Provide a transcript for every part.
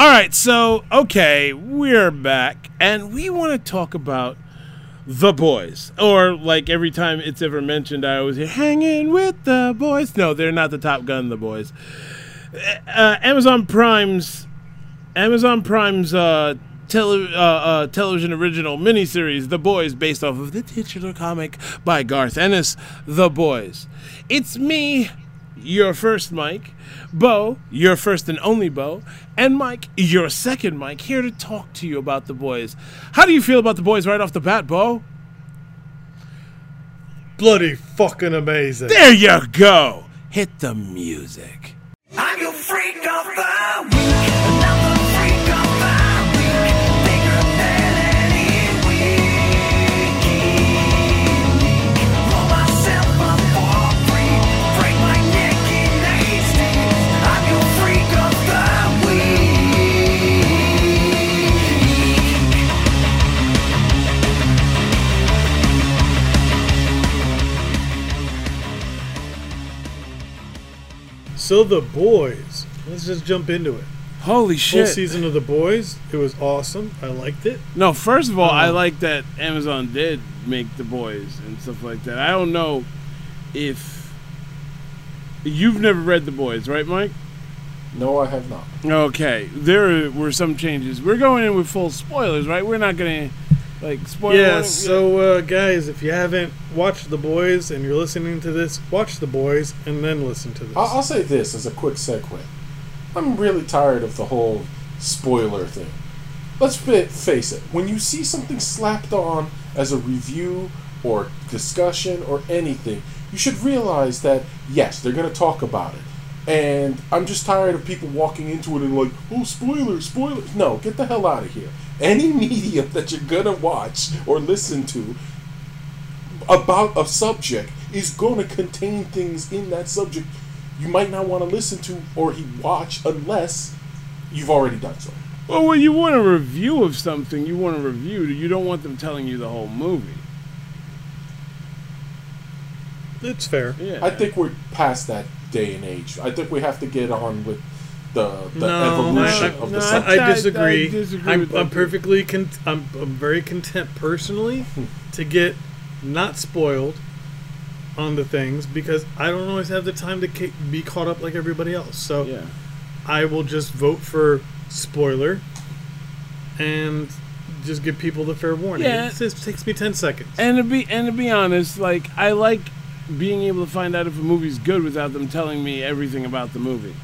All right, so okay, we're back, and we want to talk about the boys, or like every time it's ever mentioned, I always hear "hanging with the boys." No, they're not the Top Gun, the boys. Uh, Amazon Prime's Amazon Prime's uh, tele- uh, uh, television original miniseries, The Boys, based off of the titular comic by Garth Ennis, The Boys. It's me, your first Mike, Bo, your first and only Bo, and Mike, your second Mike, here to talk to you about The Boys. How do you feel about The Boys right off the bat, Bo? Bloody fucking amazing. There you go. Hit the music. So the boys. Let's just jump into it. Holy Full shit. season of the boys. It was awesome. I liked it. No, first of all, I Um, like that Amazon did make the boys and stuff like that. I don't know if you've never read the boys, right, Mike? No, I have not. Okay, there were some changes. We're going in with full spoilers, right? We're not gonna like spoil. Yeah, warning- so uh, guys, if you haven't watched the boys and you're listening to this, watch the boys and then listen to this. I'll, I'll say this as a quick segue. I'm really tired of the whole spoiler thing. Let's face it. When you see something slapped on as a review or discussion or anything, you should realize that yes, they're gonna talk about it. And I'm just tired of people walking into it and like, oh, spoiler, spoiler. No, get the hell out of here. Any medium that you're gonna watch or listen to about a subject is going to contain things in that subject you might not want to listen to or he watch unless you've already done so. Well, when you want a review of something, you want a review. You don't want them telling you the whole movie. it's fair. Yeah, I think we're past that day and age. I think we have to get on with the the No, evolution I- of no, the I- subject. I disagree. I disagree I'm, I'm perfectly con- I'm, I'm very content personally hmm. to get not spoiled on the things because I don't always have the time to ca- be caught up like everybody else. So yeah. I will just vote for spoiler and just give people the fair warning. Yeah. It just takes me 10 seconds. And to be and to be honest, like I like being able to find out if a movie's good without them telling me everything about the movie.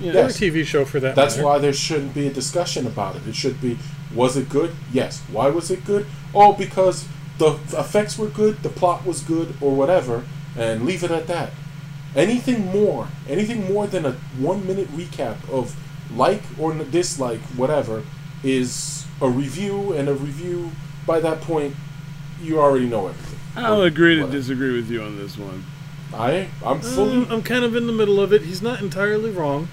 You know? Or Yes. TV show for that That's matter. why there shouldn't be a discussion about it. It should be was it good? Yes. Why was it good? Oh, because the effects were good, the plot was good, or whatever, and leave it at that. Anything more, anything more than a one minute recap of like or dislike, whatever, is a review, and a review, by that point, you already know everything. I'll Or agree to disagree with you on this one. I, I'm fully, Um, I'm kind of in the middle of it. He's not entirely wrong.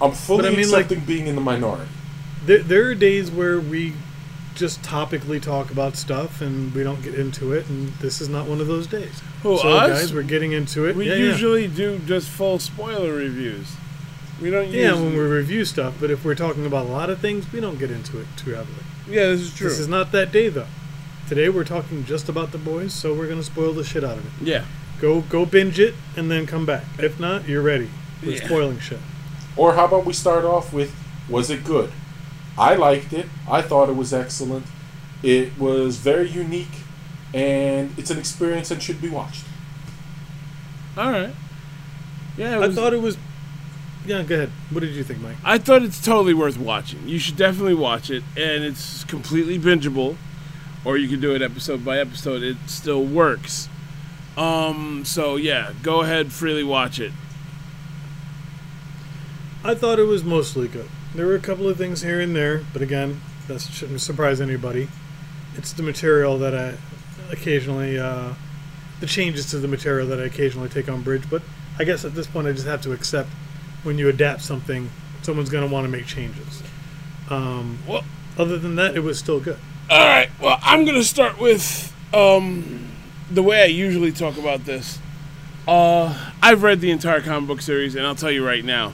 I'm fully I mean, like- being in the minority. There, there are days where we just topically talk about stuff and we don't get into it, and this is not one of those days. Who, so, us? guys, we're getting into it. We yeah, yeah. usually do just full spoiler reviews. We don't Yeah, use when we review stuff, but if we're talking about a lot of things, we don't get into it too heavily. Yeah, this is true. This is not that day, though. Today we're talking just about the boys, so we're gonna spoil the shit out of it. yeah. Go, go binge it, and then come back. If not, you're ready. We're Yeah. spoiling shit. Or how about we start off with was it good? I liked it. I thought it was excellent. It was very unique and it's an experience and should be watched. All right. Yeah, it I thought it was. Yeah, go ahead. What did you think, Mike? I thought it's totally worth watching. You should definitely watch it, and it's completely bingeable, or you can do it episode by episode. It still works. Um. So yeah, go ahead, freely watch it. I thought it was mostly good. There were a couple of things here and there, but again, that shouldn't surprise anybody. It's the material that I occasionally, uh, the changes to the material that I occasionally take on bridge. But I guess at this point, I just have to accept when you adapt something, someone's going to want to make changes. Um, Well, other than that, it was still good. all right. Well, I'm gonna start with um the way I usually talk about this. Uh, I've read the entire comic book series, and I'll tell you right now,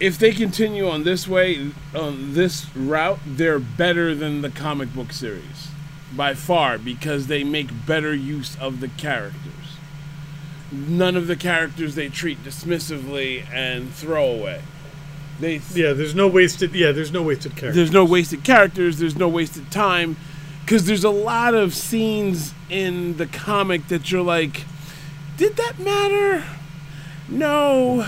if they continue on this way, on this route, they're better than the comic book series by far because they make better use of the characters. None of the characters they treat dismissively and throw away. They Yeah, there's no wasted. Yeah, there's no wasted character. there's no wasted characters there's no wasted time because there's a lot of scenes in the comic that you're like did that matter no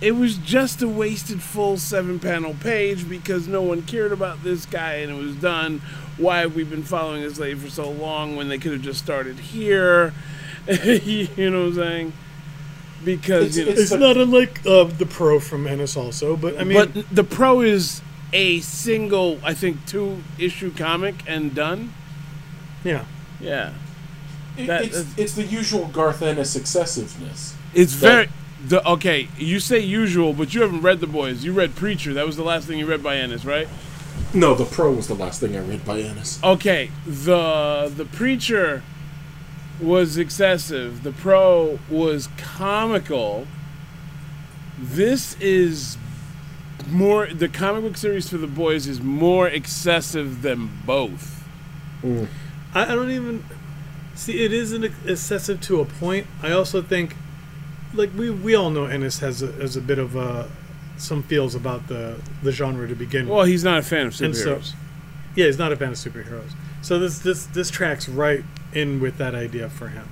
it was just a wasted full seven panel page because no one cared about this guy and it was done why have we been following this lady for so long when they could have just started here you know what i'm saying because It's- you know, It's not unlike uh, the pro from Ennis, also. But I mean, but the pro is a single, I think, two issue comic and done. yeah, Yeah, It- That- it's, it's the usual Garth Ennis excessiveness. it's That- very. The, okay, you say usual, but you haven't read the boys. You read Preacher. That was the last thing you read by Ennis, right? No, the Pro was the last thing I read by Ennis. Okay, the the Preacher was excessive. The Pro was comical. This is more. The comic book series for the boys is more excessive than both. Mm. I, I don't even see. It isn't excessive to a point. I also think, like we we all know, Ennis has a, has a bit of uh, some feels about the the genre to begin with. Well, he's not a fan of And so- superheroes. Yeah, he's not a fan of superheroes. So this this this tracks right in with that idea for him.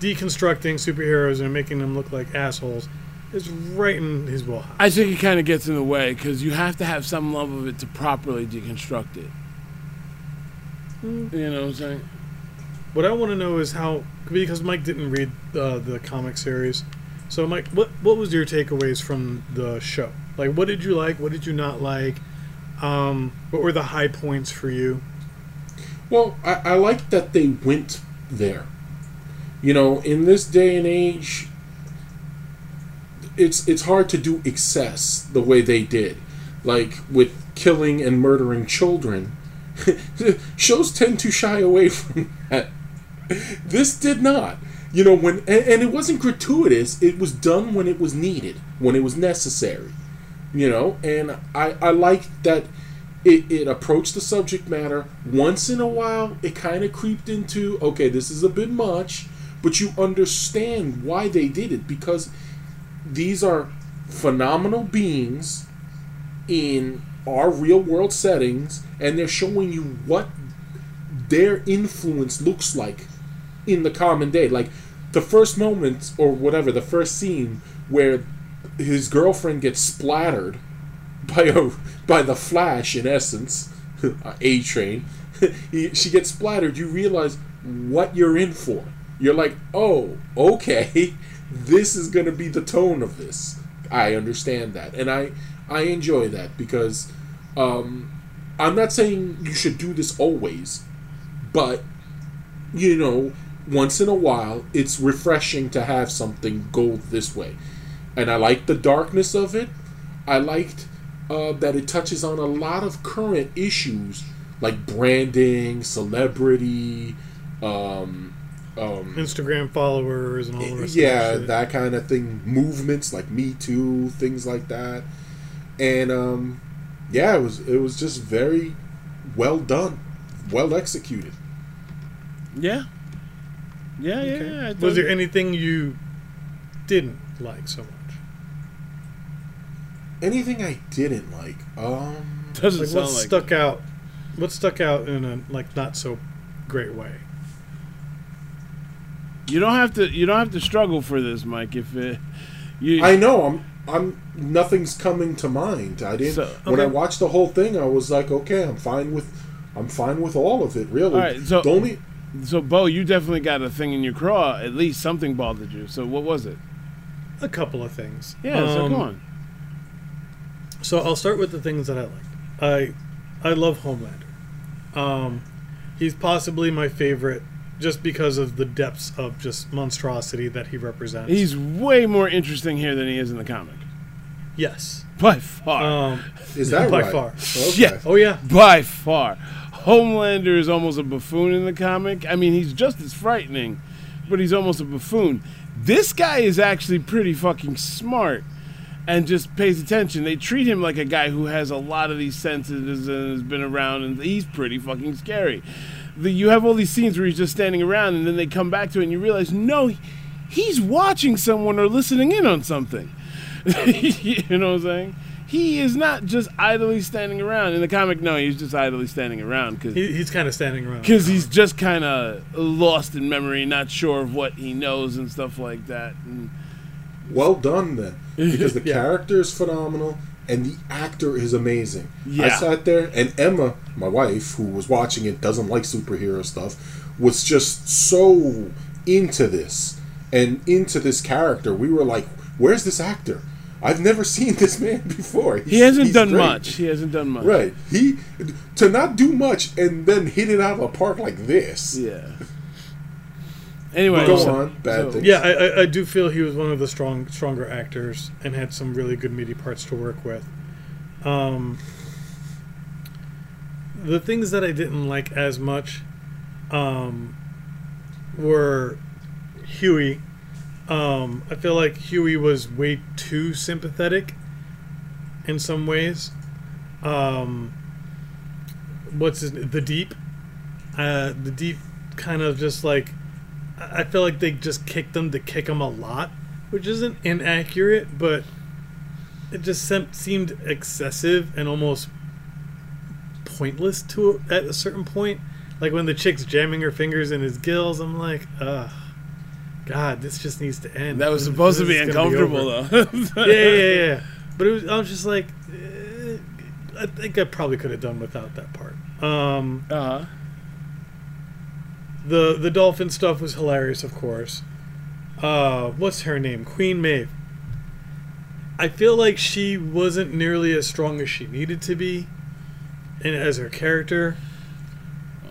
Deconstructing superheroes and making them look like assholes is right in his wheelhouse. I think it kind of gets in the way because you have to have some love of it to properly deconstruct it. You know what I'm saying? What I want to know is how because Mike didn't read uh, the comic series. So Mike, what what was your takeaways from the show? Like, what did you like? What did you not like? Um, what were the high points for you? Well, I, I like that they went there. You know, in this day and age, it's it's hard to do excess the way they did, like with killing and murdering children. Shows tend to shy away from that. This did not. You know, when and, and it wasn't gratuitous. It was done when it was needed, when it was necessary. You know, and I I like that it, it approached the subject matter once in a while it kind of creeped into okay this is a bit much but you understand why they did it because these are phenomenal beings in our real world settings and they're showing you what their influence looks like in the common day like the first moment or whatever the first scene where his girlfriend gets splattered by a by the Flash in essence, A Train. she gets splattered. You realize what you're in for. You're like, oh, okay, this is gonna be the tone of this. I understand that, and I I enjoy that because um, I'm not saying you should do this always, but you know, once in a while, it's refreshing to have something go this way. And I like the darkness of it. I liked uh, that it touches on a lot of current issues like branding, celebrity, um, um, Instagram followers and all the rest. yeah, of that. that kind of thing. Movements like Me Too, things like that, and um, yeah, it was it was just very well done, well executed. Yeah. Yeah, yeah. Okay. yeah, I Was there anything you didn't like so much? Anything I didn't like, um, Doesn't Like sound what like stuck out? What stuck out in a like not so great way? You don't have to. You don't have to struggle for this, Mike. If it, you, I know I'm I'm nothing's coming to mind. I didn't So- when I watched the whole thing. I was like, okay, I'm fine with I'm fine with all of it. Really, All right, so- the only so Bo, you definitely got a thing in your craw. At least something bothered you. So what was it? A couple of things. Yeah. so Um, go on. So I'll start with the things that I liked. I I love Homelander. Um, he's possibly my favorite just because of the depths of just monstrosity that he represents. He's way more interesting here than he is in the comic. yes. By far. Um, is that by right? far. Okay. Yeah. oh yeah. by far. Homelander is almost a buffoon in the comic. I mean, he's just as frightening, but he's almost a buffoon. This guy is actually pretty fucking smart. and just pays attention. They treat him like a guy who has a lot of these senses and has been around, and he's pretty fucking scary. The, you have all these scenes where he's just standing around, and then they come back to it, and you realize, no, he's watching someone or listening in on something. you know what I'm saying? He is not just idly standing around. In the comic, no, he's just idly standing around because He, he's kind of standing around. because he's just kind of lost in memory, not sure of what he knows and stuff like that. And Well done then, because the Yeah. character is phenomenal and the actor is amazing. I sat there and Emma, my wife, who was watching it, doesn't like superhero stuff, was just so into this and into this character. We were like, "Where's this actor? I've never seen this man before. he hasn't done great." much. He hasn't done much. Right. He to not do much and then hit it out of a park like this. Yeah. Anyway, Go so- on, bad so- things. Yeah, I, I, I do feel he was one of the strong, stronger actors and had some really good meaty parts to work with. Um, the things that I didn't like as much um, were Hughie. Um, I feel like Hughie was way too sympathetic in some ways. Um, what's his, the deep? Uh, the deep kind of just like I feel like they just kicked them to kick him a lot, which isn't inaccurate, but it just sem- seemed excessive and almost pointless to at a certain point. Like when the chick's jamming her fingers in his gills, I'm like, ugh, God, this just needs to end. that was This- supposed to be uncomfortable, over. though. yeah, yeah, yeah. But it was, I was just like, eh, I think I probably could have done without that part. Um, Uh-huh. the the dolphin stuff was hilarious, of course. Uh, what's her name? Queen Maeve. I feel like she wasn't nearly as strong as she needed to be, and as her character.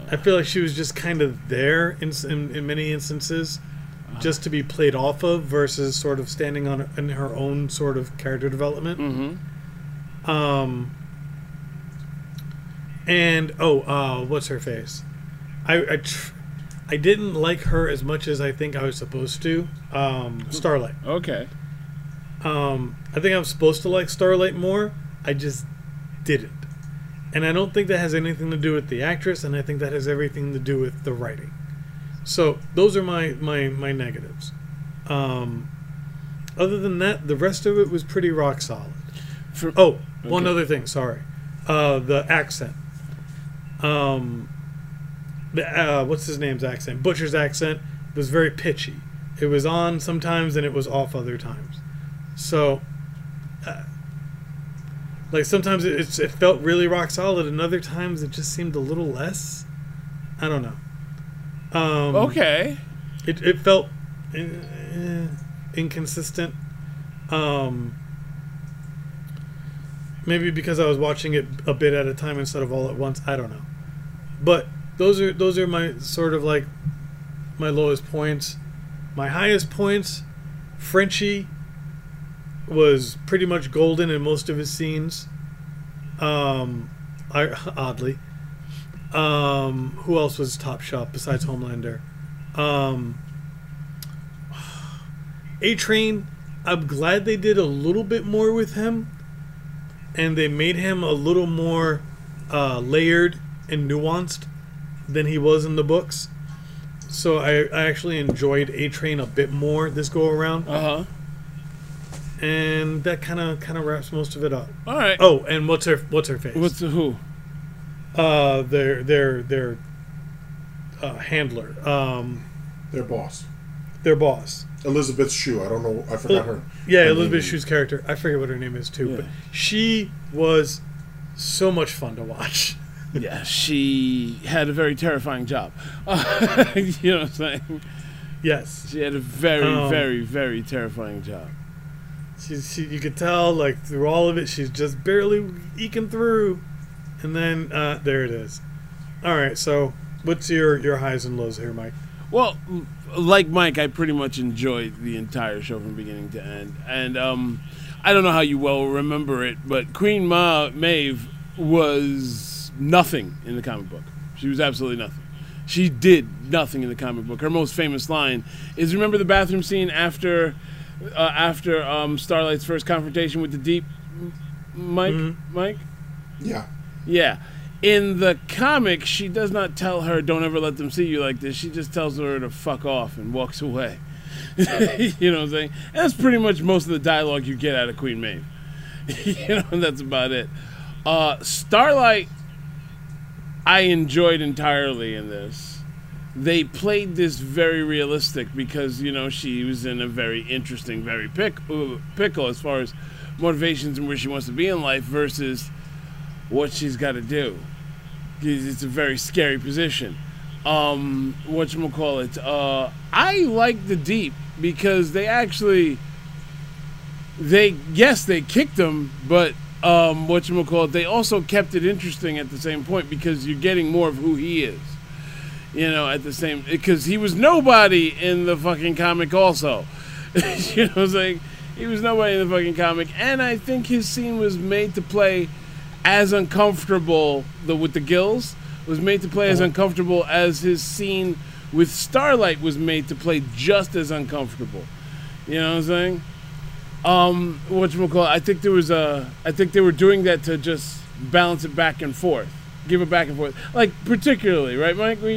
I feel like she was just kind of there in, in, in many instances, just to be played off of versus sort of standing on in her own sort of character development. Mm-hmm. Um, and oh, uh, what's her face? I I, tr- I didn't like her as much as I think I was supposed to. Um, Starlight. Okay. Um, I think I'm supposed to like Starlight more. I just didn't, and I don't think that has anything to do with the actress, and I think that has everything to do with the writing. So those are my my my negatives. Um, other than that, the rest of it was pretty rock solid. For, Oh, one Okay. other thing. Sorry, uh, the accent. Um, the uh, what's his name's accent? Butcher's accent was very pitchy. It was on sometimes and it was off other times. So, uh, like sometimes it, it's, it felt really rock solid, and other times it just seemed a little less. I don't know. Um, okay. it, it felt eh, inconsistent. Um, maybe because I was watching it a bit at a time instead of all at once. I don't know. But those are those are my sort of like my lowest points. My highest points, Frenchie was pretty much golden in most of his scenes. Um, I, oddly. Um, who else was top shot besides Homelander? Um, A Train, I'm glad they did a little bit more with him, and they made him a little more uh, layered and nuanced than he was in the books. So I, I actually enjoyed A Train a bit more this go around, Uh huh. and that kind of kind of wraps most of it up. All right. Oh, and what's her what's her face? What's the who? Uh their their their uh, handler, um, Their boss. their boss. Elizabeth Shue. I don't know. I forgot her. Yeah, her Elizabeth name. Shue's character. I forget what her name is too, Yeah. but she was so much fun to watch. Yeah, she had a very terrifying job. you know what I'm saying? Yes, She had a very, Um, very, very terrifying job. she, she you could tell like through all of it, she's just barely eking through, and then uh, there it is. All right, so what's your your highs and lows here, Mike? Well, like Mike, I pretty much enjoyed the entire show from beginning to end. And um, I don't know how you well remember it, but Queen Ma Maeve was nothing in the comic book. She was absolutely nothing. She did nothing in the comic book. Her most famous line is remember the bathroom scene after uh, after um, Starlight's first confrontation with the Deep. M- Mike, Mike, Yeah. Yeah. In the comic, she does not tell her, "Don't ever let them see you like this." She just tells her to fuck off and walks away. you know what I'm saying? And that's pretty much most of the dialogue you get out of Queen Maeve. you know, that's about it. Uh, Starlight, I enjoyed entirely in this. They played this very realistic because you know she was in a very interesting, very pick, pickle as far as motivations and where she wants to be in life versus what she's got to do. It's a very scary position. Um, what you call it? Uh, I like the deep because they actually they yes they kicked him, but um, what you call it? They also kept it interesting at the same point because you're getting more of who he is. You know, at the same because he was nobody in the fucking comic also. you know what I'm saying? He was nobody in the fucking comic, and I think his scene was made to play as uncomfortable. The with the gills was made to play as uncomfortable as his scene with Starlight was made to play just as uncomfortable. You know what I'm saying? Um, what you call? I think there was a. I think they were doing that to just balance it back and forth, give it back and forth. Like particularly, right, Mike? You-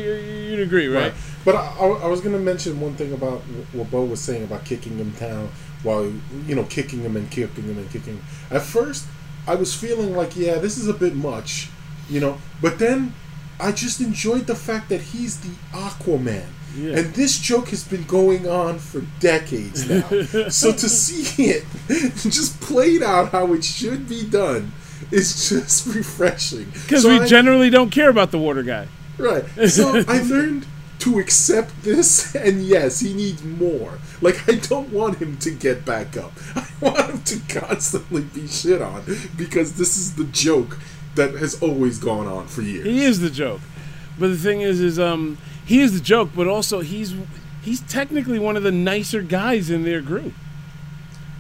You'd agree, right? Right. But I, I I was going to mention one thing about what Bo was saying about kicking him down while, you know, kicking him and kicking him and kicking him. At first, I was feeling like, yeah, this is a bit much, you know, but then I just enjoyed the fact that he's the Aquaman. Yeah. And this joke has been going on for decades now. so to see it just played out how it should be done is just refreshing. Because So we I- generally don't care about the water guy. Right. So I learned to accept this, and yes, he needs more. Like, I don't want him to get back up. I want him to constantly be shit on because this is the joke that has always gone on for years. He is the joke. But the thing is, is um, he is the joke, but also he's he's technically one of the nicer guys in their group.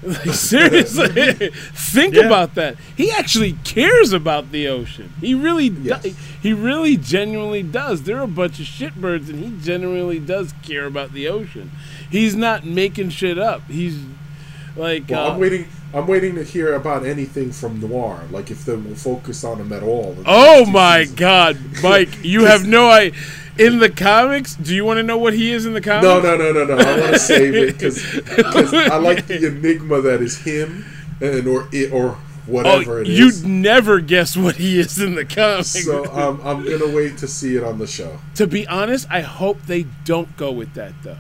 Like seriously, think Yeah. about that. He actually cares about the ocean. He really, do- Yes. he really genuinely does. They're a bunch of shitbirds, and he genuinely does care about the ocean. He's not making shit up. He's like, Well, uh, I'm waiting. I'm waiting to hear about anything from Noir, like if they will focus on him at all. Oh my seasons. God, Mike! You have no idea. In the comics, do you want to know what he is in the comics? No, no, no, no, no. I want to save it because I like the enigma that is him, and or it or whatever Oh, it you'd never guess what he is in the comics. So um, I'm gonna wait to see it on the show. to be honest, I hope they don't go with that though,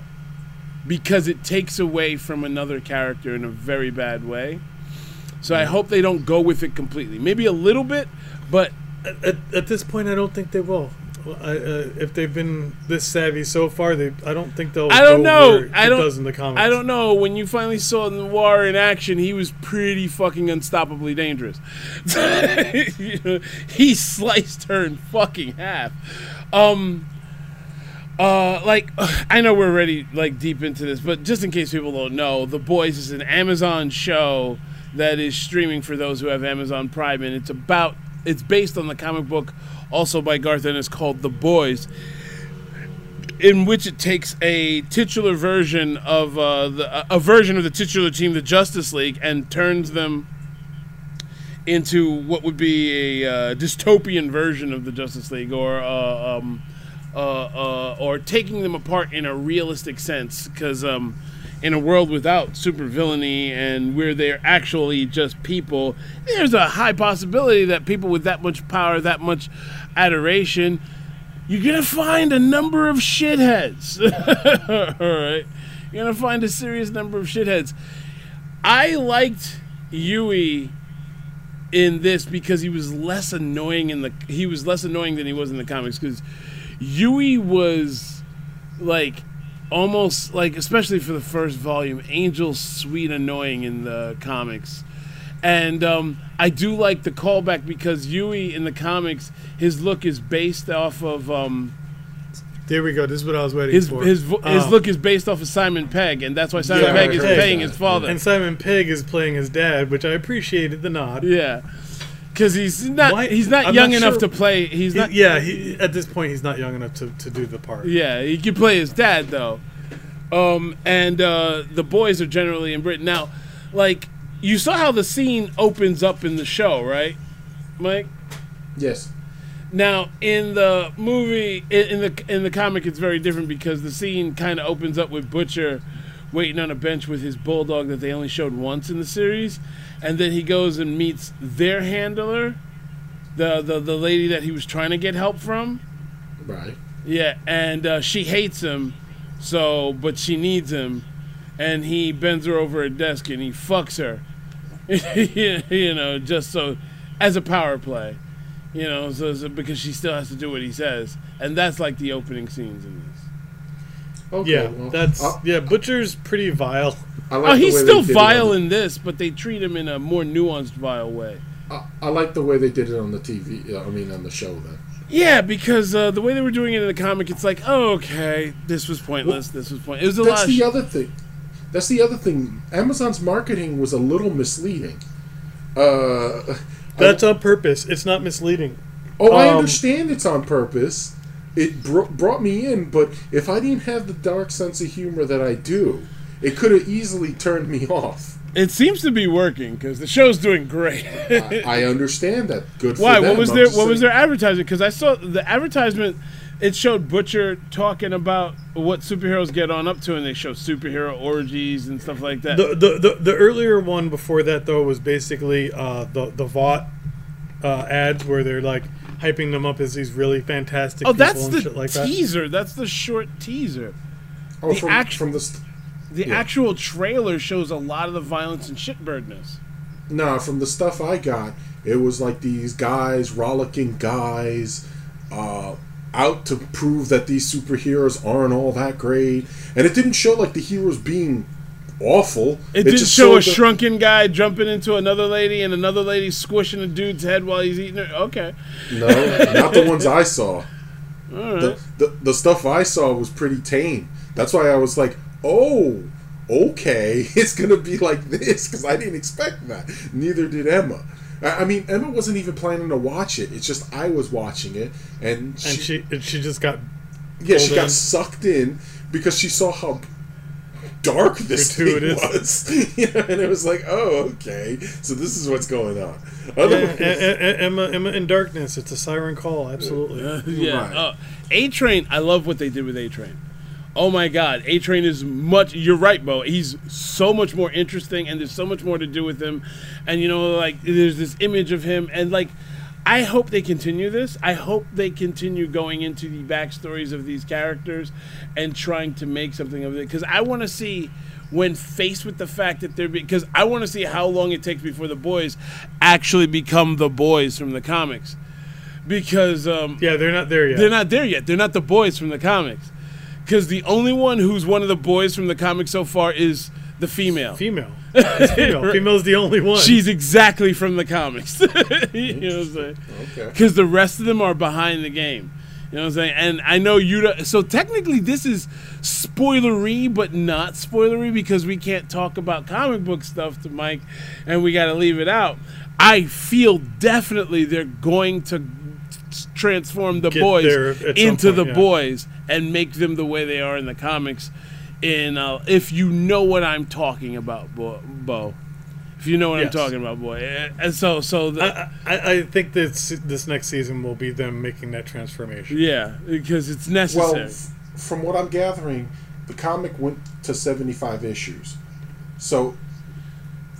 because it takes away from another character in a very bad way. So I hope they don't go with it completely. Maybe a little bit, but At, at this point, I don't think they will. Well, I, uh, if they've been this savvy so far, they I don't think they'll. I don't go know. I don't. Does in the comics. I don't know. When you finally saw Noir in action, he was pretty fucking unstoppably dangerous. You know, he sliced her in fucking half. Um. Uh, like I know we're already like deep into this, but just in case people don't know, The Boys is an Amazon show that is streaming for those who have Amazon Prime, and it's about it's based on the comic book also by Garth Ennis called The Boys in which it takes a titular version of uh, the, a version of the titular team, the Justice League, and turns them into what would be a uh, dystopian version of the Justice League, or uh, um, uh, uh, or taking them apart in a realistic sense, because um, in a world without supervillainy and where they're actually just people, there's a high possibility that people with that much power, that much adoration, you're gonna find a number of shitheads. All right, you're gonna find a serious number of shitheads. I liked Hughie in this because he was less annoying in the he was less annoying than he was in the comics because Hughie was like almost like especially for the first volume Angel's sweet annoying in the comics and um, I do like the callback because Hughie in the comics his look is based off of um, There we go. This is what I was waiting his for. his vo- his Um, look is based off of Simon Pegg and that's why Simon Yeah, Pegg is paying his father and Simon Pegg is playing his dad, which I appreciated the nod. yeah because he's not Why- he's not I'm young not enough sure- to play he's He- not yeah, he, at this point, he's not young enough to, to do the part. Yeah, he could play his dad though. Um, and uh, the boys are generally in Britain now. Like you saw how the scene opens up in the show, right, Mike? Yes. Now in the movie, in, in the in the comic, it's very different because the scene kind of opens up with Butcher waiting on a bench with his bulldog that they only showed once in the series, and then he goes and meets their handler, the the the lady that he was trying to get help from. Right. Yeah, and uh, she hates him, so but she needs him, and he bends her over a desk and he fucks her, you know, just so as a power play, you know, so, so because she still has to do what he says, and that's like the opening scenes in this. Okay. Yeah, well, that's I, yeah. Butcher's pretty vile. I like oh, the he's way they still did vile on in this, but they treat him in a more nuanced, vile way. I, I like the way they did it on the TV. I mean, on the show. Then. Yeah, because uh, the way they were doing it in the comic, it's like, oh, okay, this was pointless. this was point. It was a That's lot. the sh- other thing. That's the other thing. Amazon's marketing was a little misleading. Uh, That's on purpose. It's not misleading. oh, I um, understand it's on purpose. It bro- brought me in, but if I didn't have the dark sense of humor that I do, it could have easily turned me off. it seems to be working because the show's doing great. I, I understand that. Good. For Why? them. What was I'm their just What was saying- their advertisement? Because I saw the advertisement. It showed Butcher talking about what superheroes get on up to, and they show superhero orgies and stuff like that. The, the the the earlier one before that though was basically uh, the the Vought uh, ads where they're like hyping them up as these really fantastic oh, people that's and the shit like that. teaser. That's the short teaser. Oh, the from, act- from the st- The Yeah. actual trailer shows a lot of the violence and shitbirdness. Nah, from the stuff I got, it was like these guys, rollicking guys, uh, out to prove that these superheroes aren't all that great. And it didn't show like the heroes being awful. It, didn't just show a the- shrunken guy jumping into another lady and another lady squishing a dude's head while he's eating it. Okay. No, not the ones I saw. Right. The, the the stuff I saw was pretty tame. That's why I was like, oh, okay, it's gonna be like this because I didn't expect that. Neither did Emma. I I mean, Emma wasn't even planning to watch it. It's just I was watching it, and she, and she and she just got yeah, she pulled got sucked in because she saw how dark this thing was. you know, and it was like, oh, okay, so this is what's going on. yeah, Otherwise, Emma Emma in darkness. It's a siren call. Absolutely. yeah. Right. Uh, a Train, I love what they did with A Train. Oh my God, A Train is much. You're right, Bo. He's so much more interesting, and there's so much more to do with him. And you know, like there's this image of him, and like I hope they continue this. I hope they continue going into the backstories of these characters and trying to make something of it. Because I want to see when faced with the fact that they're because I want to see how long it takes before the boys actually become the boys from the comics. Because um, Yeah, they're not there yet. they're not there yet. They're not the boys from the comics. Because the only one who's one of the boys from the comics so far is the female. female. It's female. Female's the only one. She's exactly from the comics. you know what I'm saying? okay. Because the rest of them are behind the game. You know what I'm saying? And I know you. So technically, this is spoilery, but not spoilery because we can't talk about comic book stuff to Mike, and we got to leave it out. I feel definitely they're going to transform the Get boys there at some into point, the yeah. boys and make them the way they are in the comics. In uh, if you know what I'm talking about, Bo. Bo. If you know what Yes. I'm talking about, boy. And so, so the, I, I, I think this this next season will be them making that transformation. Yeah, because it's Well, necessary. f- from what I'm gathering, the comic went to 75 issues. So,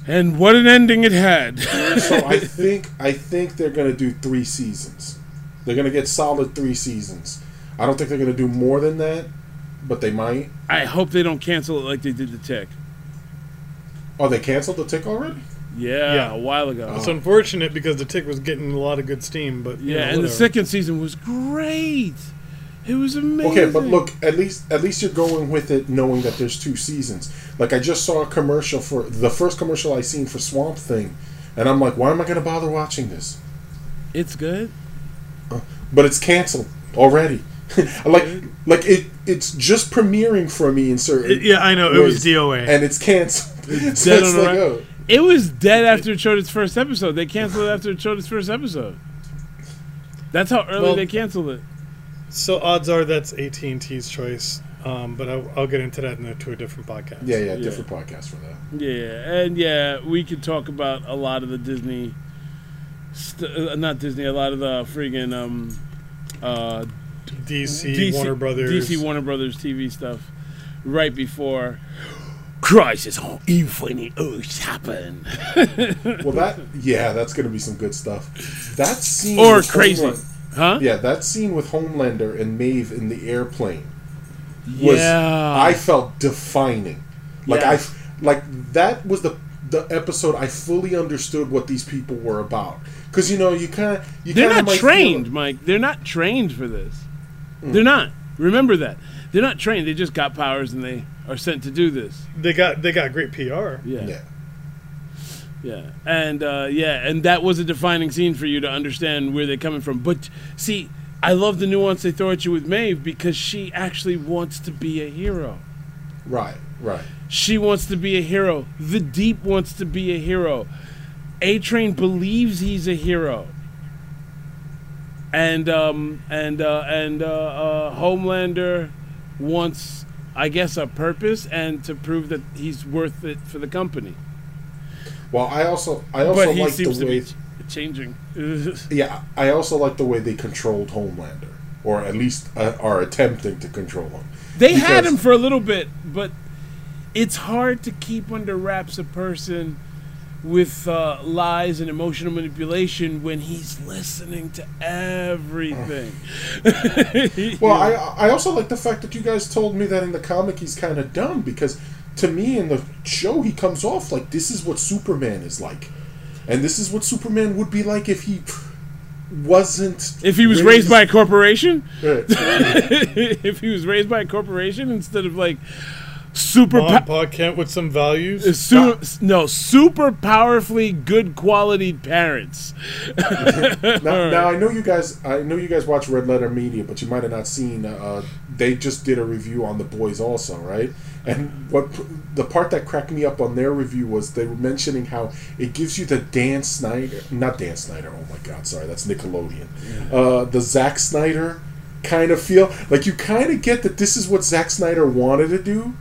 and what an ending it had. so I think I think they're going to do 3 seasons. They're going to get solid 3 seasons. I don't think they're going to do more than that, but they might. I hope they don't cancel it like they did the Tick. Oh, they canceled the tick already? Yeah, Yeah. a while ago. Oh. It's unfortunate because the tick was getting a lot of good steam, but yeah, know, and the second season was great. It was amazing. Okay, but look, at least at least you're going with it knowing that there's two seasons. Like I just saw a commercial for the first commercial I seen for Swamp Thing, and I'm like, why am I going to bother watching this? it's good. But it's canceled already. like like it it's just premiering for me in certain It- yeah, I know it was DOA. and it's canceled. so dead it's on like, arri- oh. It was dead after it showed its first episode. They canceled it after it showed its first episode. That's how early Well- they canceled it. so odds are that's AT and T's choice. Um, but I'll, I'll get into that in a, to a different podcast. Yeah, yeah, different podcast for that. Yeah, and yeah, we could talk about a lot of the Disney, st- uh, not Disney, a lot of the friggin' um, uh, DC, Warner Brothers. DC Warner Brothers TV stuff, right before Crisis on Infinite Earths happened. Well, that yeah, that's gonna be some good stuff. That scene or crazy, Homeland- huh? yeah, that scene with Homelander and Maeve in the airplane was Yeah. I felt defining. Like I like that was the the episode I fully understood what these people were about. Because you know you kind of you They're not trained, Mike. They're not trained for this. Mm. They're not. Remember that. They're not trained. They just got powers and they are sent to do this. They got they got great PR. Yeah. yeah. Yeah, and uh, yeah, and that was a defining scene for you to understand where they're coming from. But see, I love the nuance they throw at you with Maeve because she actually wants to be a hero. Right, right. She wants to be a hero. The Deep wants to be a hero. A Train believes he's a hero. And um and uh, and uh, uh, Homelander wants, I guess, a purpose and to prove that he's worth it for the company. Well, I also I also But he like seems the to way be changing. yeah I also like the way they controlled Homelander, or at least uh, are attempting to control him. They had him for a little bit, but it's hard to keep under wraps a person with uh, lies and emotional manipulation when he's listening to everything. Well, I I also like the fact that you guys told me that in the comic he's kind of dumb because to me in the show he comes off like this is what Superman is like, and this is what Superman would be like if he wasn't if he was raised by a corporation, if he was raised by a corporation instead of like super Mom, po- Pa Kent with some values. su- no super powerfully good quality parents. now, now I know you guys I know you guys watch Red Letter Media, but you might have not seen uh, they just did a review on the boys also, right? And what the part that cracked me up on their review was they were mentioning how it gives you the Dan Snyder, not Dan Snyder. Oh my God, sorry, that's Nickelodeon. Uh, the Zack Snyder kind of feel like you kind of get that this is what Zack Snyder wanted to do.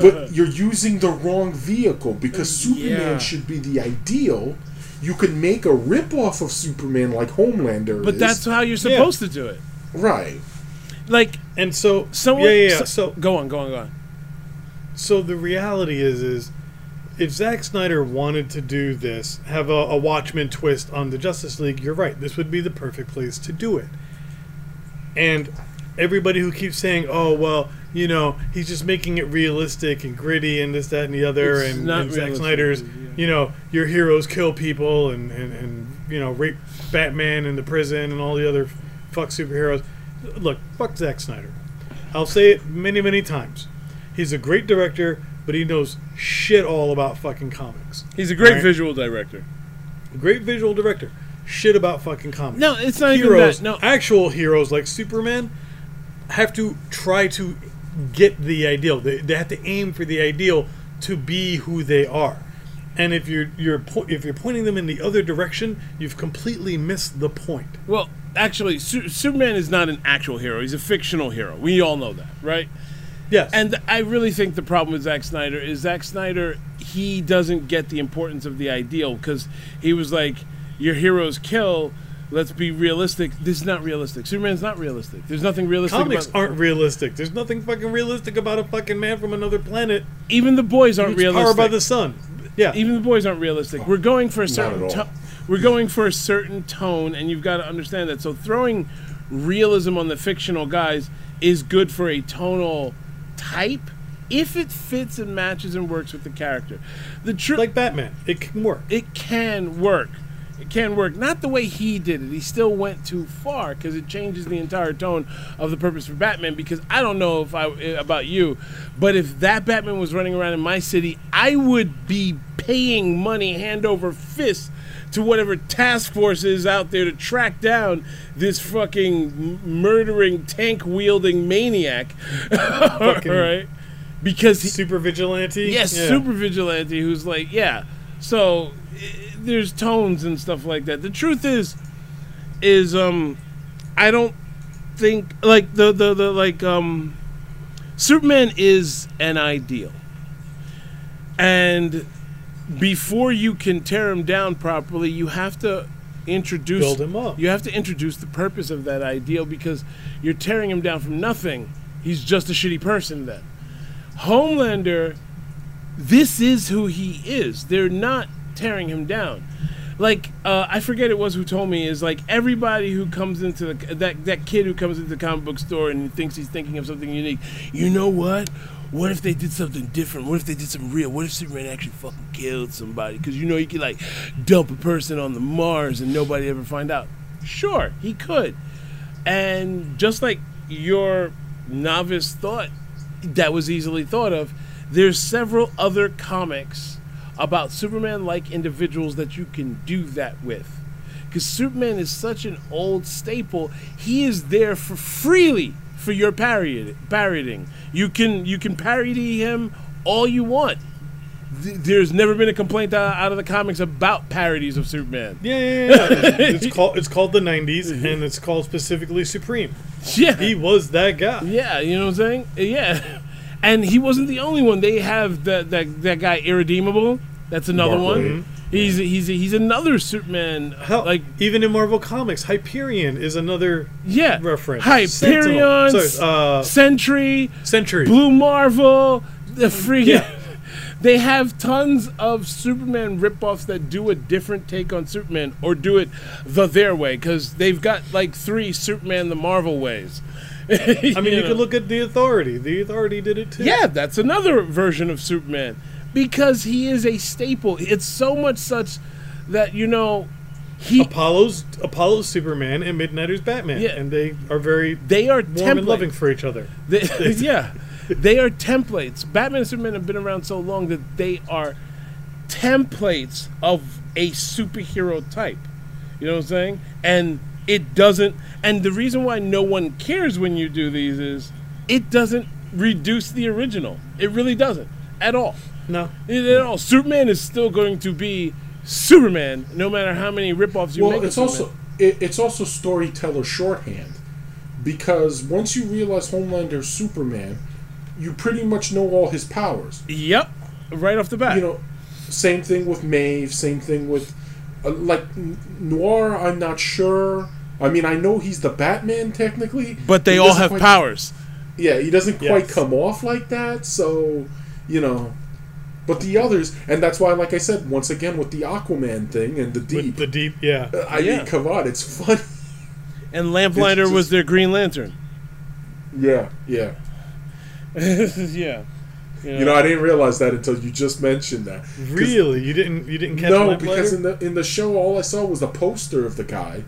But you're using the wrong vehicle because Superman Yeah. should be the ideal. You can make a rip-off of Superman like Homelander But is. that's how you're supposed to do it. right. Like And so, someone. yeah, yeah, yeah. so- So, go on, go on, go on. so the reality is, is if Zack Snyder wanted to do this, have a, a Watchmen twist on the Justice League, you're right. This would be the perfect place to do it. And everybody who keeps saying, "Oh, well, you know, he's just making it realistic and gritty and this, that, and the other," It's and, not and Zack Snyder's, yeah. you know, your heroes kill people and, and, and you know rape Batman in the prison and all the other fuck superheroes. Look, fuck Zack Snyder. I'll say it many, many times. He's a great director, but he knows shit all about fucking comics. He's a great Right. visual director. Great visual director. Shit about fucking comics. No, it's not heroes, even that. No, actual heroes like Superman, have to try to get the ideal. They, they have to aim for the ideal to be who they are. And if you're you're po- if you're pointing them in the other direction, you've completely missed the point. Well, actually, Su- Superman is not an actual hero. He's a fictional hero. We all know that, right? Yes. And I really think the problem with Zack Snyder is Zack Snyder, he doesn't get the importance of the ideal because he was like, your heroes kill. Let's be realistic. This is not realistic. Superman's not realistic. There's nothing realistic comics about aren't realistic. There's nothing fucking realistic about a fucking man from another planet Even the boys aren't realistic. powered by the sun. Yeah. even the boys aren't realistic. We're going for a certain at all. to- we're going for a certain tone, and you've got to understand that. So throwing realism on the fictional guys is good for a tonal type if it fits and matches and works with the character. The truth, like Batman, it can work. it can work. It can work. Not the way he did it. He still went too far because it changes the entire tone of the purpose for Batman. Because I don't know if I eh, about you, but if that Batman was running around in my city, I would be paying money hand over fist to whatever task force is out there to track down this fucking murdering tank wielding maniac. All right, because he, Super vigilante. Yes, Yeah. super vigilante who's like, yeah. So there's tones and stuff like that. The truth is, is um, I don't think like the the the like um, Superman is an ideal. And before you can tear him down properly, you have to introduce Build him up. You have to introduce the purpose of that ideal because you're tearing him down from nothing. He's just a shitty person then. Homelander this is who he is. They're not tearing him down. Like uh, I forget it was who told me is like everybody who comes into the that that kid who comes into the comic book store and thinks he's thinking of something unique. You know what? What if they did something different? What if they did something real? What if Superman actually fucking killed somebody? Because you know he could like dump a person on the Mars and nobody ever find out. Sure, he could. And just like your novice thought that was easily thought of, there's several other comics about Superman like individuals that you can do that with. Because Superman is such an old staple, he is there for freely for your parody, parodying. You can you can parody him all you want. Th- There's never been a complaint out of the comics about parodies of Superman. Yeah, yeah, yeah. it's, it's called it's called the '90s, and it's called specifically Supreme. Yeah, He was that guy. Yeah, you know what I'm saying? Yeah. And he wasn't the only one. They have that that, that guy Irredeemable. That's another Mark one. He's he's he's another Superman. Hell, like even in Marvel Comics, Hyperion is another yeah, reference. Hyperion, Sentinel. Uh, Sentry, Century. Blue Marvel, the freaking. Yeah. They have tons of Superman ripoffs that do a different take on Superman or do it the their way because they've got like three Superman the Marvel ways. I mean, you could look at the Authority. The Authority did it too. Yeah, that's another version of Superman because he is a staple. It's so much such that you know he Apollo's Apollo's Superman and Midnighter's Batman, Yeah. and they are very they are warm and loving for each other. They, yeah, they are templates. Batman and Superman have been around so long that they are templates of a superhero type. You know what I'm saying? And it doesn't. And the reason why no one cares when you do these is it doesn't reduce the original. It really doesn't at all. No, It, at all. Superman is still going to be Superman, no matter how many ripoffs you well, make. of it's also it, it's also storyteller shorthand because once you realize Homelander's Superman, you pretty much know all his powers. Yep, right off the bat. You know, same thing with Maeve. Same thing with uh, like Noir. I'm not sure. I mean, I know he's the Batman technically, but they all have quite- powers. Yeah, he doesn't quite Yes. come off like that. So, you know. But the others, and that's why, like I said, once again with the Aquaman thing and the with deep. the deep, yeah. Uh, I Yeah. mean, come on, it's funny. And Lamplighter It's was their Green Lantern. Yeah, yeah. yeah. You know, I didn't realize that until you just mentioned that. Really, you didn't you didn't catch No, Lamplighter? because in the in the show, all I saw was the poster of the guy.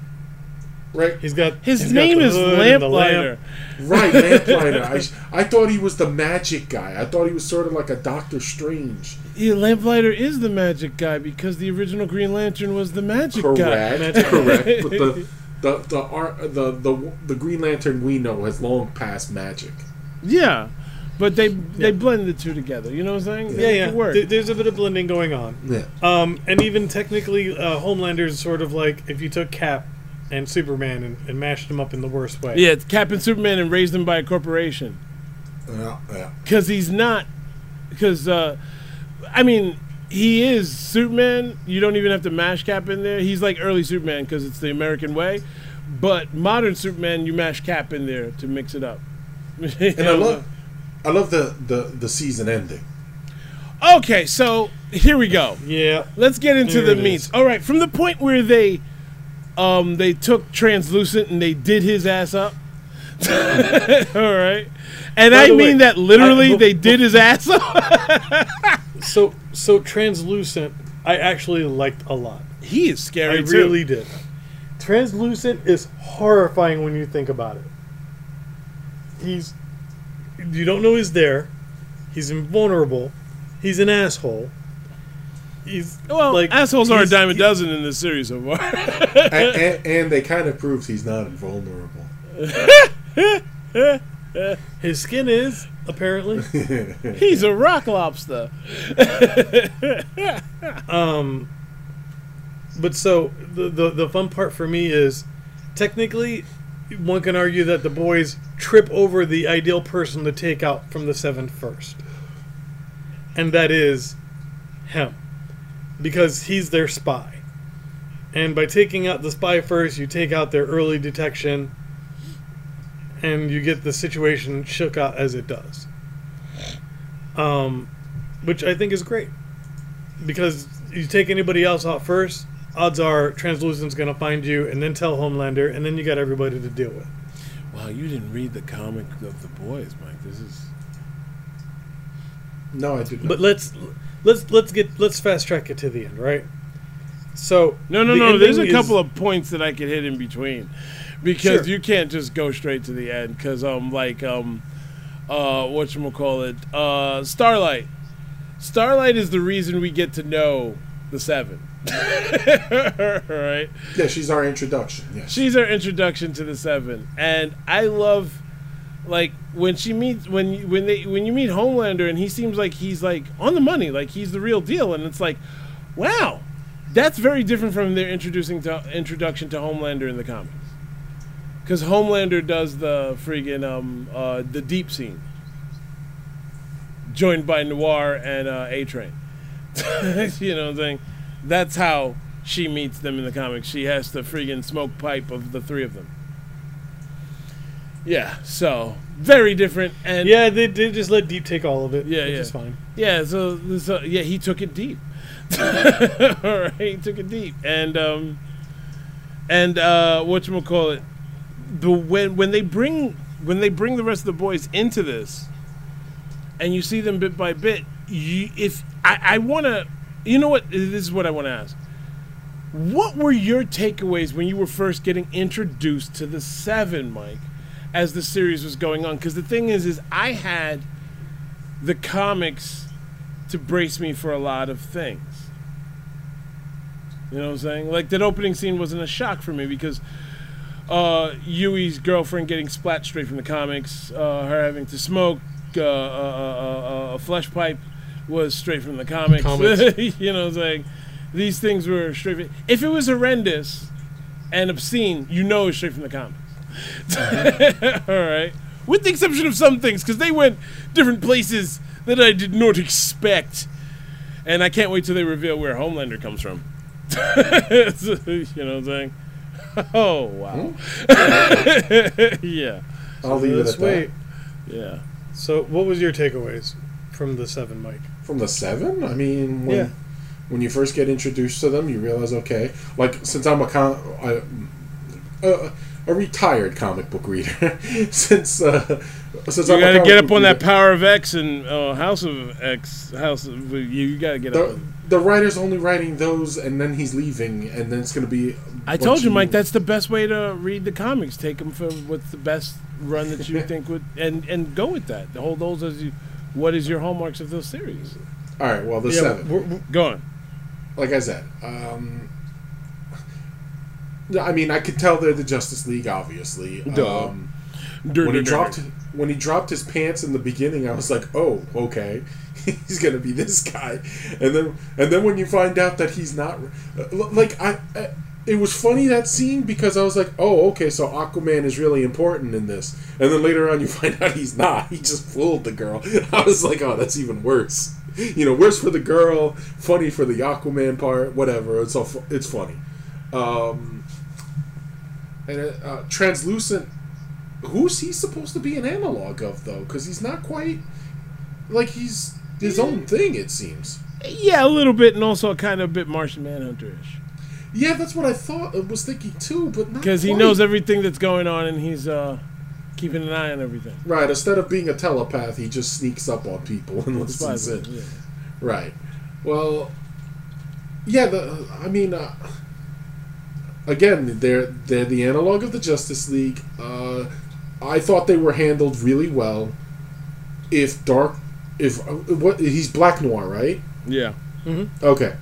Right, he's got His he's got name the is hood and the Lamplighter. lamp. right, Lamplighter. I, I thought he was the magic guy. I thought he was sort of like a Doctor Strange. Yeah, Lamplighter is the magic guy because the original Green Lantern was the magic guy. Correct, Magic. correct. But the the the, art, the the the Green Lantern we know has long passed magic. Yeah, but they they Yeah. blend the two together. You know what I'm saying? Yeah, They make yeah. it work. There- There's a bit of blending going on. Yeah. Um, and even technically, uh, Homelander's sort of like if you took Cap and Superman and, and mashed them up in the worst way. yeah, it's Cap and Superman and raised them by a corporation Yeah, yeah. because he's not. Because uh, I mean, he is Superman. You don't even have to mash Cap in there. He's like early Superman because it's the American way. But modern Superman, you mash Cap in there to mix it up. And I love, I love the the the season ending. Okay, so here we go. Yeah. Let's get into There the it meats. All right, from the point where they um they took translucent and they did his ass up. All right. And By I mean way, that literally I- they did his ass up. So so translucent, I actually liked a lot. he is I scary too. really did. Translucent is horrifying when you think about it. He's you don't know he's there. He's invulnerable. He's an asshole. He's Well, like assholes are a dime a dozen in this series so far. and, and, and they kind of proved he's not invulnerable. His skin is apparently. He's a rock lobster. Um, but so the, the the fun part for me is technically one can argue that the boys trip over the ideal person to take out from the seven first, and that is him, because he's their spy. And by taking out the spy first, you take out their early detection, and you get the situation shook out as it does. Um, which I think is great, because you take anybody else out first, odds are Translucent's going to find you and then tell Homelander, and then you got everybody to deal with. Wow, you didn't read the comic of the boys, Mike. This is No, I did not. But let's let's let's get let's fast track it to the end, right? So no, no, the no. There's a ending couple is- of points that I could hit in between, because Sure. you can't just go straight to the end. Because um, like um, uh, what you call it? Uh, Starlight. Starlight is the reason we get to know the Seven. right? yeah, she's our introduction. Yes. She's our introduction to the Seven, and I love, like when she meets when when they when you meet Homelander, and he seems like he's like on the money, like he's the real deal, and it's like, wow, that's very different from their introducing to introduction to Homelander in the comics, because Homelander does the friggin' um uh the deep scene, joined by Noir and uh, A Train. you know what I'm saying? That's how she meets them in the comics. She has the friggin' smoke pipe of the three of them. Yeah, so very different and yeah, they did just let Deep take all of it. Yeah, which yeah. is fine. yeah, so, so yeah, he took it deep. All right, he took it deep, and um, and uh, what you call it? The when when they bring when they bring the rest of the boys into this, and you see them bit by bit, you if I, I want to, you know what? This is what I want to ask. What were your takeaways when you were first getting introduced to the Seven, Mike, as the series was going on? Because the thing is, is I had the comics to brace me for a lot of things. You know what I'm saying? Like that opening scene wasn't a shock for me because uh, Hughie's girlfriend getting splat straight from the comics, uh, her having to smoke uh, uh, uh, uh, a flesh pipe was straight from the comics. Comics. you know what I'm saying? These things were straight. From, if it was horrendous and obscene, you know it's straight from the comics. All right. With the exception of some things, because they went different places that I did not expect. And I can't wait till they reveal where Homelander comes from. you know what I'm saying? Oh, wow. yeah. I'll leave it Let's at wait. that. Yeah. So, what was your takeaways from the seven, Mike? From the seven, I mean, when, Yeah. when you first get introduced to them, you realize, okay, like since I'm a con, I, uh, a retired comic book reader, since uh, since You got to get up on that Power of X and uh, House of X. House of you. You got to get. The, on- the writer's only writing those, and then he's leaving, and then it's going to be. I told you, Mike. That's the best way to read the comics. Take them for what's the best run that you think would, and and go with that. Hold those as you. What is your hallmarks of those series? all right. Well, the Yeah, seven. we're- we're- Go on. like I said, um, I mean, I could tell they're the Justice League, obviously. Duh. Um, when he dur- dur- dropped when he dropped his pants in the beginning, I was like, "Oh, okay, he's gonna be this guy." And then and then when you find out that he's not, uh, like I, I, it was funny that scene because I was like, "Oh, okay, so Aquaman is really important in this." And then later on, you find out he's not. He just fooled the girl. I was like, "Oh, that's even worse." You know, worse for the girl, funny for the Aquaman part. Whatever, it's all it's funny. Um, and uh, uh, translucent who's he supposed to be an analog of though? Because he's not quite like he's his own thing it seems. Yeah, a little bit, and also kind of a bit Martian Manhunter-ish, yeah that's what i thought i was thinking too but not because he knows everything that's going on, and he's uh, keeping an eye on everything. right instead of being a telepath he just sneaks up on people and listens in. yeah. right. Well yeah the i mean uh, again they're they're the analog of the justice league uh, i thought they were handled really well if dark if uh, what he's black noir right Yeah. Okay.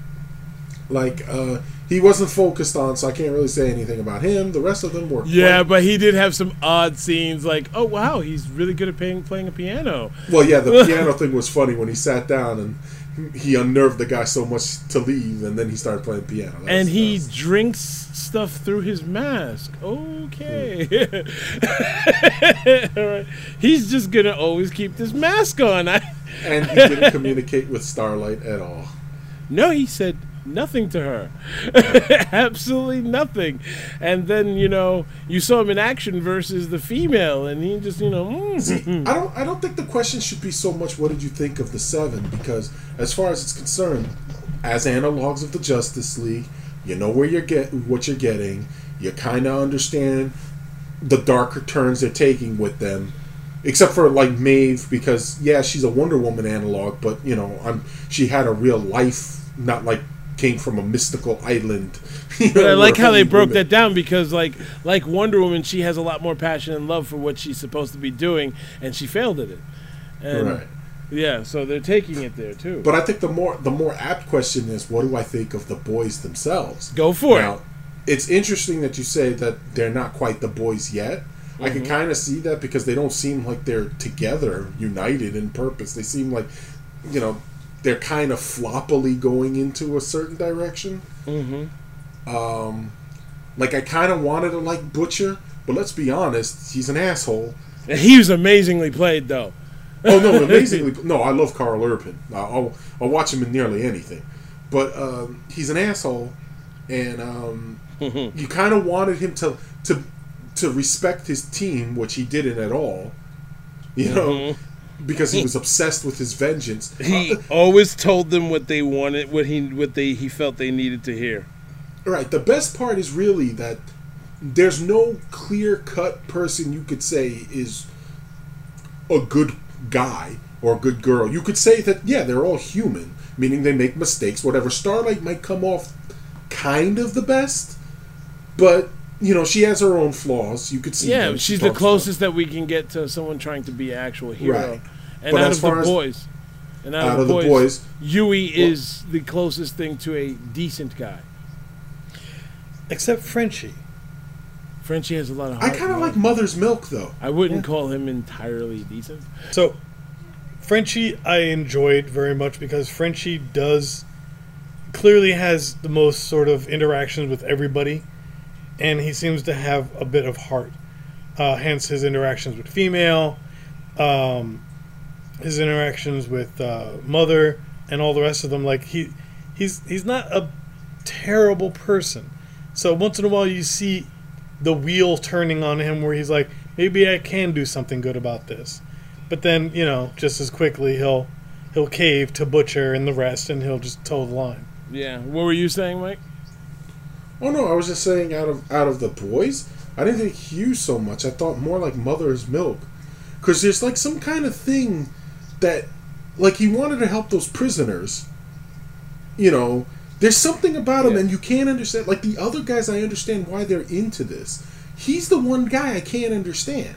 Like, uh, he wasn't focused on, so I can't really say anything about him. The rest of them were. Yeah, quite- but he did have some odd scenes, like, oh wow, he's really good at playing playing a piano. well, yeah, the piano thing was funny when he sat down and he unnerved the guy so much to leave, and then he started playing piano. That and was- he was- drinks stuff through his mask. Okay. Hmm. All right. He's just going to always keep this mask on. And he didn't communicate with Starlight at all. no, he said nothing to her. Absolutely nothing. And then, you know, you saw him in action versus the female, and he just, you know, mm. I don't. I don't think the question should be so much what did you think of the seven because as far as it's concerned, as analogs of the Justice League, you know where you're get what you're getting. You kind of understand the darker turns they're taking with them, except for like Maeve because yeah she's a Wonder Woman analog, but you know I'm she had a real life, not like came from a mystical island. you But I like how they broke women- that down because, like, like Wonder Woman, she has a lot more passion and love for what she's supposed to be doing, and she failed at it. And Right. yeah, so they're taking it there too. But I think the more the more apt question is, what do I think of the boys themselves? Go for it. now, it. it's interesting that you say that they're not quite the boys yet. I Mm-hmm. can kind of see that because they don't seem like they're together, united in purpose. They seem like, you know, they're kind of floppily going into a certain direction. Mm-hmm. Um, like I kind of wanted to like Butcher, but let's be honest, he's an asshole. And he was amazingly played, though. Oh no, amazingly! No, I love Karl Urban. I'll, I'll watch him in nearly anything, but um, he's an asshole, and um, you kind of wanted him to to to respect his team, which he didn't at all. You know, because he was obsessed with his vengeance. He Uh, always told them what they wanted, what he what they he felt they needed to hear. right. The best part is really that there's no clear cut person you could say is a good guy or a good girl. You could say that yeah, they're all human, meaning they make mistakes. Whatever. Starlight might come off kind of the best, but you know she has her own flaws. You could see. Yeah, them. She she's the talks closest that we can get to someone trying to be an actual hero. Right. And But out as of the far as- boys, and out, out of the boys, boys, Hughie is the closest thing to a decent guy. Except Frenchie. Frenchie has a lot of. I kind of like. Mother's Milk though. I wouldn't call him entirely decent. So, Frenchie, I enjoyed very much because Frenchie does clearly has the most sort of interactions with everybody, and he seems to have a bit of heart. Uh, hence, his interactions with female, um, his interactions with uh, mother, and all the rest of them. Like he, he's he's not a terrible person. So once in a while, you see the wheel turning on him, where he's like, maybe I can do something good about this. But then, you know, just as quickly he'll he'll cave to Butcher and the rest, and he'll just toe the line. Yeah. What were you saying, Mike? Oh no, I was just saying out of out of the boys, I didn't think Hugh so much. I thought more like Mother's Milk, because there's like some kind of thing that, like he wanted to help those prisoners. You know, there's something about him, Yeah. and you can't understand. Like the other guys, I understand why they're into this. He's the one guy I can't understand.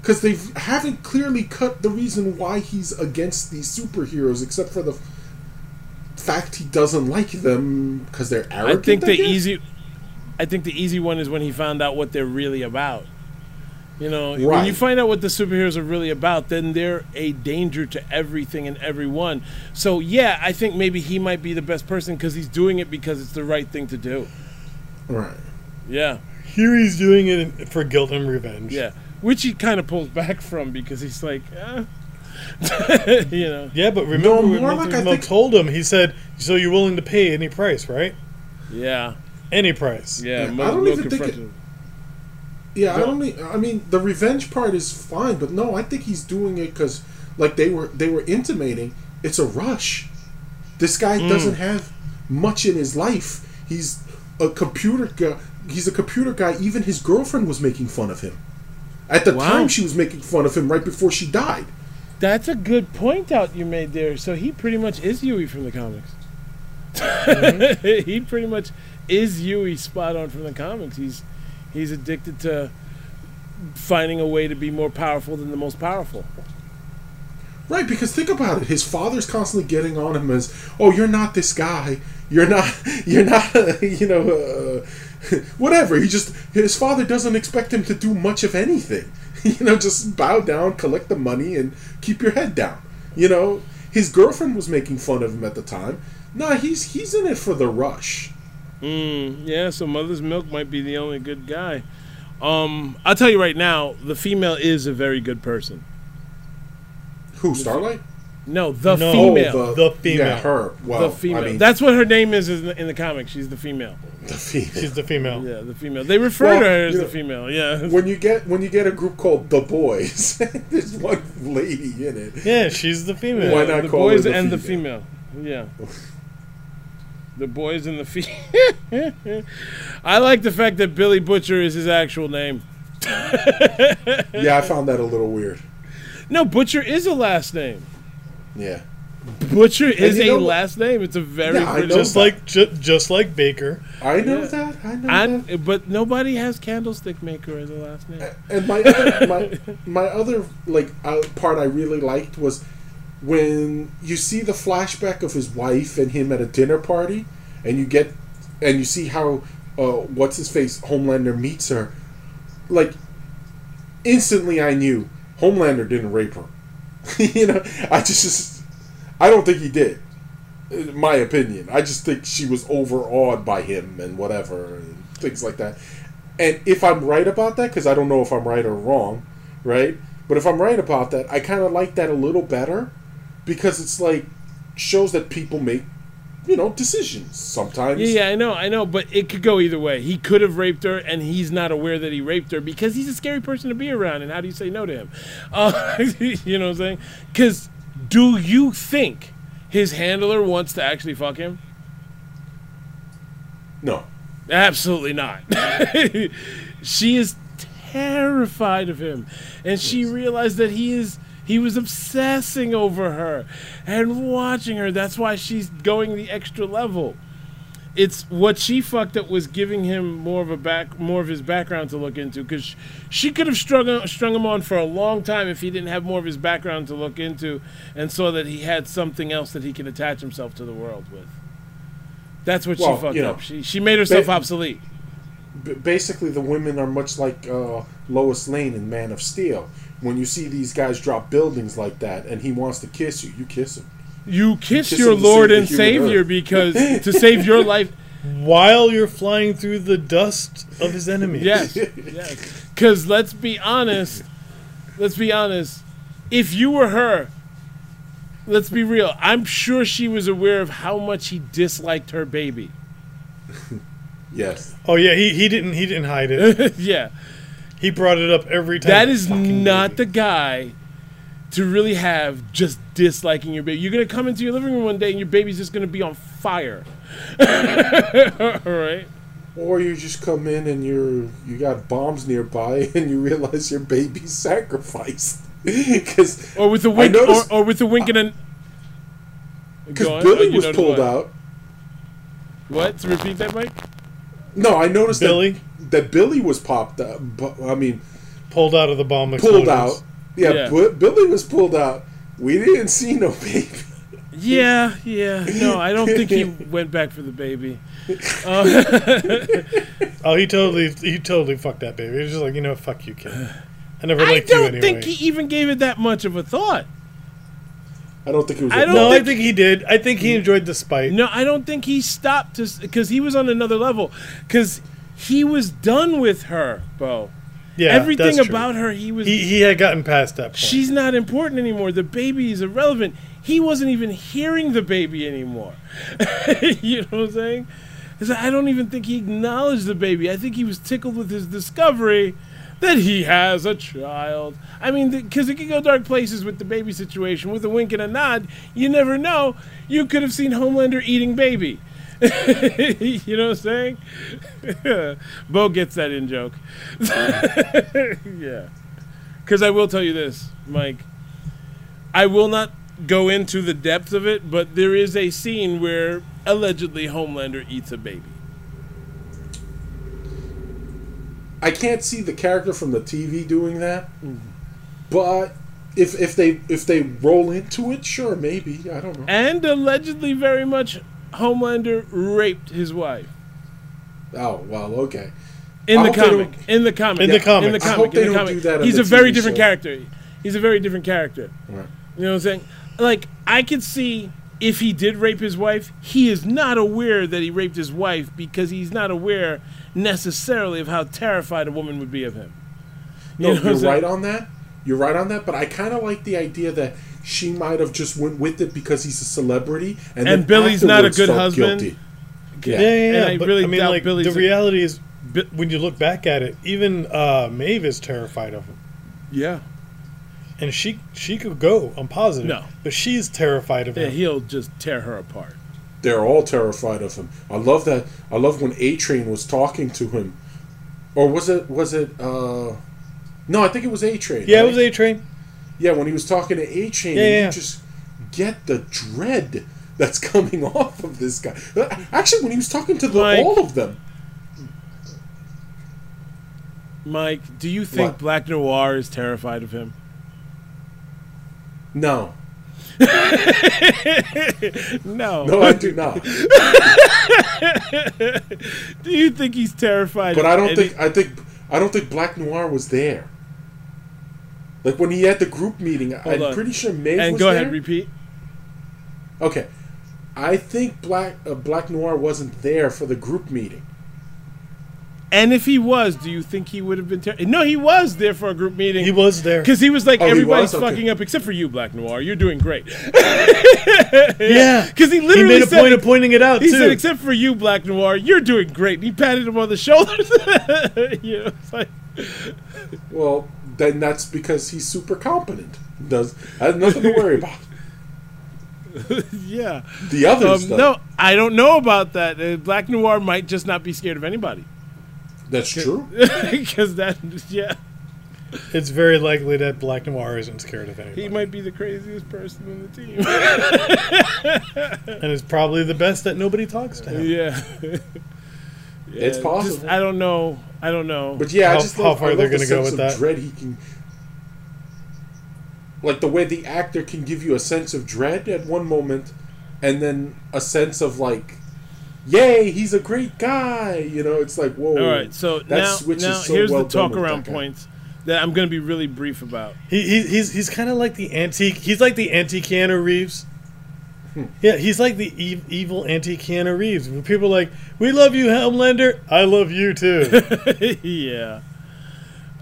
Because they haven't clearly cut the reason why he's against these superheroes, except for the fact he doesn't like them because they're arrogant. I think the guess? easy, I think the easy one is when he found out what they're really about. You know, when you find out what the superheroes are really about, then they're a danger to everything and everyone. So yeah, I think maybe he might be the best person because he's doing it because it's the right thing to do. Right. Yeah, Here he's doing it for guilt and revenge. yeah. Which he kind of pulls back from because he's like, eh. you know, Yeah, but remember No, what more I think- told him? He said, "So you're willing to pay any price, right? yeah, Any price." yeah. Yeah, I don't Milk even think it- him. Yeah, I don't. I mean, the revenge part is fine, but no, I think he's doing it because, like they were, they were intimating, it's a rush. This guy Mm. doesn't have much in his life. He's a computer guy. He's a computer guy. Even his girlfriend was making fun of him. At the Wow. time, she was making fun of him right before she died. That's a good point out you made there. So he pretty much is Hughie from the comics. he pretty much is Hughie spot on from the comics. He's he's addicted to finding a way to be more powerful than the most powerful. Right, because think about it. His father's constantly getting on him as, "Oh, you're not this guy. You're not. You're not. You know, uh, whatever." He just his father doesn't expect him to do much of anything. You know, just bow down, collect the money, and keep your head down. You know, his girlfriend was making fun of him at the time. Nah, he's he's in it for the rush. Mm, yeah, so Mother's Milk might be the only good guy. Um, I'll tell you right now, the female is a very good person. Who Starlight? No, the No. female. Oh, the female. Yeah, her. Well, the female. I mean, That's what her name is in the, in the comics. She's the female. the female. She's the female. Yeah, the female. They refer Well, to her as you the female. Yeah. when you get when you get a group called the boys, there's one lady in it. Yeah, she's the female. Why not the call her boys the and female? the female. Yeah. The boys and the female. I like the fact that Billy Butcher is his actual name. Yeah, I found that a little weird. No, Butcher is a last name. Yeah. Butcher is a know what? last name. It's a very Yeah, British. know Just that. like ju- just like Baker. I know Yeah. that. I know that. But nobody has Candlestick Maker as a last name. And my other, my my other like uh, part I really liked was when you see the flashback of his wife and him at a dinner party, and you get and you see how uh, what's his face Homelander meets her, like instantly I knew Homelander didn't rape her. you know, I just, I don't think he did. My opinion, I just think she was overawed by him and whatever and things like that. And if I'm right about that, because I don't know if I'm right or wrong, right? But if I'm right about that, I kind of like that a little better because it's like shows that people make, you know, decisions sometimes. Yeah, yeah, I know, I know, but it could go either way. He could have raped her, and he's not aware that he raped her because he's a scary person to be around. And how do you say no to him? Uh, you know what I'm saying? Because do you think his handler wants to actually fuck him? No. Absolutely not. she is terrified of him, and she realized that he is he was obsessing over her and watching her. That's why she's going the extra level. It's what she fucked up was giving him more of a back more of his background to look into because she could have strung strung him on for a long time if he didn't have more of his background to look into and saw that he had something else that he could attach himself to the world with. That's what Well, she fucked you know, up. She she made herself ba- obsolete. B- basically, the women are much like uh, Lois Lane in Man of Steel. When you see these guys drop buildings like that, and he wants to kiss you, you kiss him. You kiss kiss your Lord and Savior earth. because to save your life. While you're flying through the dust of his enemies. Yes, yes. Because let's be honest. Let's be honest. If you were her, let's be real. I'm sure she was aware of how much he disliked her baby. Yes. Oh yeah, he, he didn't he didn't hide it. yeah, He brought it up every time. that is not baby. the guy to really have just disliking your baby. You're gonna come into your living room one day and your baby's just gonna be on fire. All right. Or you just come in and you're you got bombs nearby, and you realize your baby's sacrificed. Because Or with a wink, noticed- or, or with a wink and an. because oh, Billy Oh, was pulled what? out. What? To repeat that, Mike? No, I noticed Billy? that that Billy was popped up. I mean, pulled out of the bomb pulled explosions. out. Yeah, Yeah. Bu- Billy was pulled out. We didn't see no baby. Yeah, yeah. No, I don't think he went back for the baby. Oh, he totally he totally fucked that baby. He was just like, you know, fuck you, kid. I never liked you anyway. I don't anyway. think he even gave it that much of a thought. I don't think he was. I a don't no, think- I think he did. I think he mm. enjoyed the spite. No, I don't think he stopped to because he was on another level because he was done with her, Bo. Yeah, Everything about her, he was. he he had gotten past that point. she's not important anymore. The baby is irrelevant. He wasn't even hearing the baby anymore. you know what I'm saying? I don't even think he acknowledged the baby. I think he was tickled with his discovery that he has a child. I mean, because it could go dark places with the baby situation. With a wink and a nod, you never know. You could have seen Homelander eating baby. you know what I'm saying? Bo gets that in joke. yeah. Because I will tell you this, Mike. I will not go into the depth of it, but there is a scene where allegedly Homelander eats a baby. I can't see the character from the TV doing that, mm-hmm. but if if they if they roll into it, sure, maybe I don't know. And allegedly, very much, Homelander raped his wife. Oh well, okay. In I the hope they comic. don't- In the comic. In the In comic. the I comic. hope in they the don't comic. do that in He's the a very TV different show. character. He's a very different character. Right. You know what I'm saying? Like, I could see if he did rape his wife, he is not aware that he raped his wife because he's not aware necessarily of how terrified a woman would be of him. No, You you know are right on that. You're right on that. But I kind of like the idea that she might have just went with it because he's a celebrity, and, And then Billy's not a good husband. guilty. Yeah, yeah, And yeah. I but, really I mean, doubt like Billy's the a- reality is, when you look back at it, even uh, Maeve is terrified of him, Yeah. and she she could go. I'm positive. No. but she's terrified of him. Yeah, him. he'll just tear her apart. They're all terrified of him. I love that. I love when A Train was talking to him, or was it was it? uh No, I think it was A Train. yeah, it was A Train. Yeah, when he was talking to A Train, Yeah, yeah. you just get the dread that's coming off of this guy. Uh, actually, when he was talking to the, Mike. all of them, Mike, do you think What? Black Noir is terrified of him? no, No. no, I do not. do you think he's terrified? But of I don't any- think I think I don't think Black Noir was there. Like when he had the group meeting, I'm on. pretty sure Maeve And was go there. ahead, repeat. Okay, I think Black uh, Black Noir wasn't there for the group meeting. And if he was, do you think he would have been terrified? No, he was there for a group meeting. He was there. Because he was like, Oh, he everybody's was? Okay. fucking up except for you, Black Noir. You're doing great. Yeah, Because he he literally made a said, point of pointing it out he too. said, except for you, Black Noir, you're doing great. And he patted him on the shoulders. you know, it's like, Well, then that's because he's super competent. Does has nothing to worry about. yeah. The others, Um, no, I don't know about that. Uh, Black Noir might just not be scared of anybody. that's true. Because that, yeah, it's very likely that Black Noir isn't scared of anybody, he might be the craziest person on the team. and it's probably the best that nobody talks to him. yeah. It's possible. Just, I don't know. I don't know. But yeah, How- I just how love, far I they're the gonna go sense with of that? dread he can. Like the way the actor can give you a sense of dread at one moment, and then a sense of like, "Yay, he's a great guy!" You know, it's like, whoa. All right, so that now, switch is now so here's well the talk around that points that I'm going to be really brief about. He, he he's he's kind of like the antique. He's like the anti Keanu Reeves. Yeah, he's like the e- evil anti Keanu Reeves. Where people are like, "We love you, Homelander. I love you too." yeah.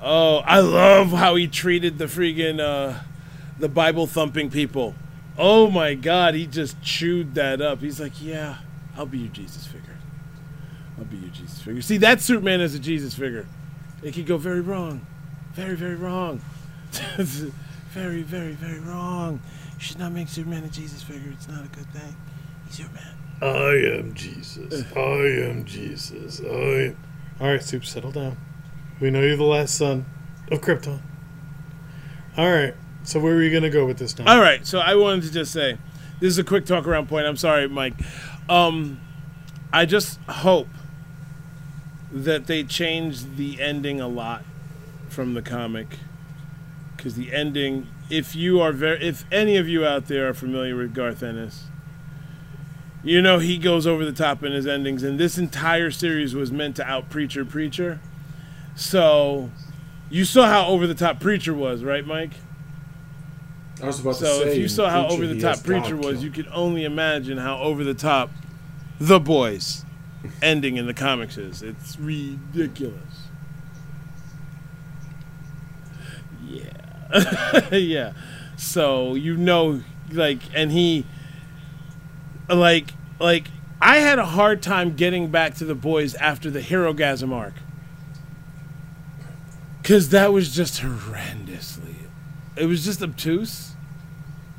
Oh, I love how he treated the freaking uh, the Bible thumping people. Oh my God, he just chewed that up. He's like, yeah, I'll be your Jesus figure. I'll be your Jesus figure. See, that Superman is a Jesus figure. It could go very wrong, very very wrong, very very very wrong. You should not make Superman a Jesus figure. It's not a good thing. He's your man. I am Jesus. I am Jesus. I. Am... All right, Soup, settle down. We know you're the last son of Krypton. All right. So where are you gonna go with this now? All right, so I wanted to just say, this is a quick talk around point. I'm sorry, Mike. Um, I just hope that they change the ending a lot from the comic, because the ending, if you are very, if any of you out there are familiar with Garth Ennis, you know he goes over the top in his endings, and this entire series was meant to out Preacher Preacher. So, you saw how over the top Preacher was, right, Mike? I was about to So if you saw how over the top Preacher was, you could only imagine how over the top the boys ending in the comics is. It's ridiculous. Yeah. yeah. So you know like and he like like I had a hard time getting back to the boys after the Herogasm arc. Cause that was just horrendously it was just obtuse.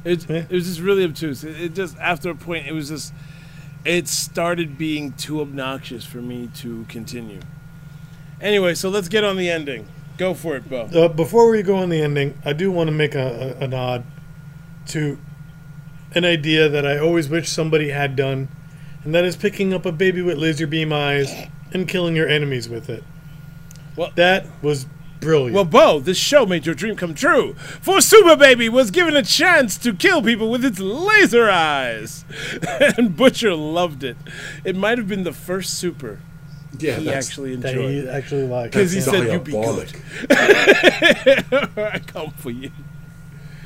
It, it was just really obtuse. It, it just after a point, it was just it started being too obnoxious for me to continue. Anyway, so let's get on the ending. Go for it, Bo. Uh, before we go on the ending, I do want to make a, a, a nod to an idea that I always wish somebody had done, and that is picking up a baby with laser beam eyes and killing your enemies with it. Well- that was brilliant. Well, Bo, this show made your dream come true. For Super Baby was given a chance to kill people with its laser eyes, and Butcher loved it. It might have been the first Super yeah, he that's, actually that enjoyed. he actually liked. 'Cause he said, "You be good. I come for you.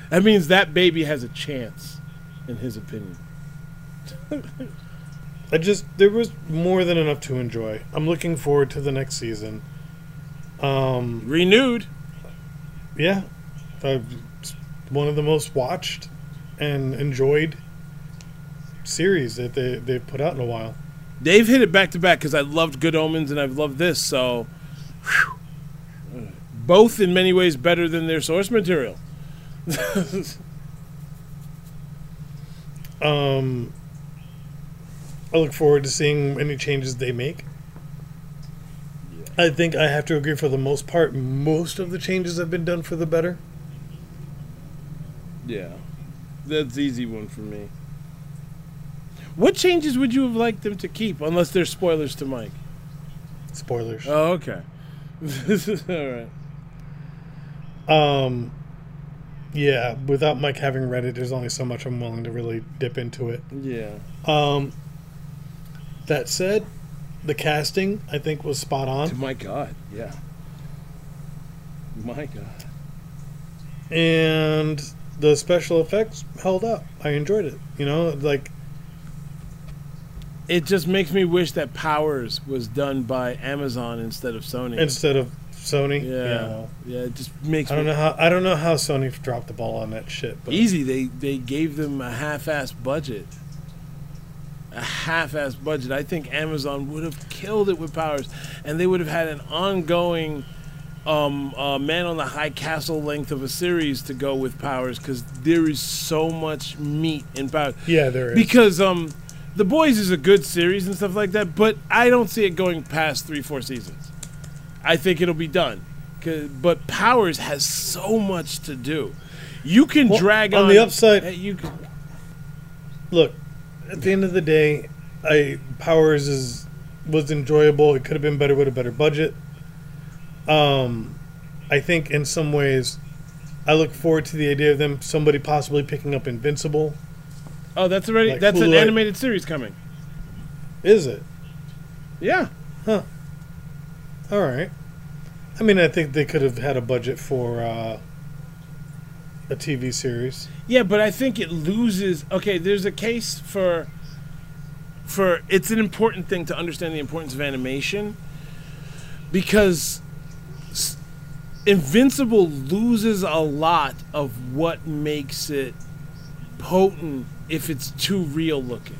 That means that baby has a chance. in his opinion. I just there was more than enough to enjoy. I'm looking forward to the next season. Um, Renewed. yeah, uh, it's one of the most watched and enjoyed series that they they've put out in a while. They've hit it back to back because I loved Good Omens and I've loved this. So, whew. both in many ways better than their source material. Um, I look forward to seeing any changes they make. I think I have to agree for the most part. Most of the changes have been done for the better. Yeah, that's the easy one for me. What changes would you have liked them to keep, unless they're spoilers to Mike? Spoilers. Oh, okay. All right. Um, yeah, without Mike having read it, there's only so much I'm willing to really dip into it. Yeah. Um, that said, the casting I think was spot on, My God. Yeah. My God. and the special effects held up. I enjoyed it. You know, like It just makes me wish that Powers was done by Amazon instead of Sony. instead of Sony. yeah. Yeah. It just makes I don't me know how I don't know how Sony dropped the ball on that shit. But easy. They they gave them a half-ass budget. A half-ass budget. I think Amazon would have killed it with Powers, and they would have had an ongoing um, uh, Man on the High Castle length of a series to go with Powers because there is so much meat in Powers. yeah, there is. Because um, the Boys is a good series and stuff like that, but I don't see it going past three, four seasons. I think it'll be done. But Powers has so much to do. You can Well, drag on on the upside- You can, Look, at the end of the day, I Powers is was enjoyable. It could have been better with a better budget. Um, I think in some ways, I look forward to the idea of them somebody possibly picking up Invincible. Oh, that's already Like that's an animated series coming. Is it? Yeah, Huh. All right. I mean, I think they could have had a budget for uh, a TV series. yeah, but I think it loses. Okay, there's a case for for it's an important thing to understand the importance of animation because Invincible loses a lot of what makes it potent if it's too real looking.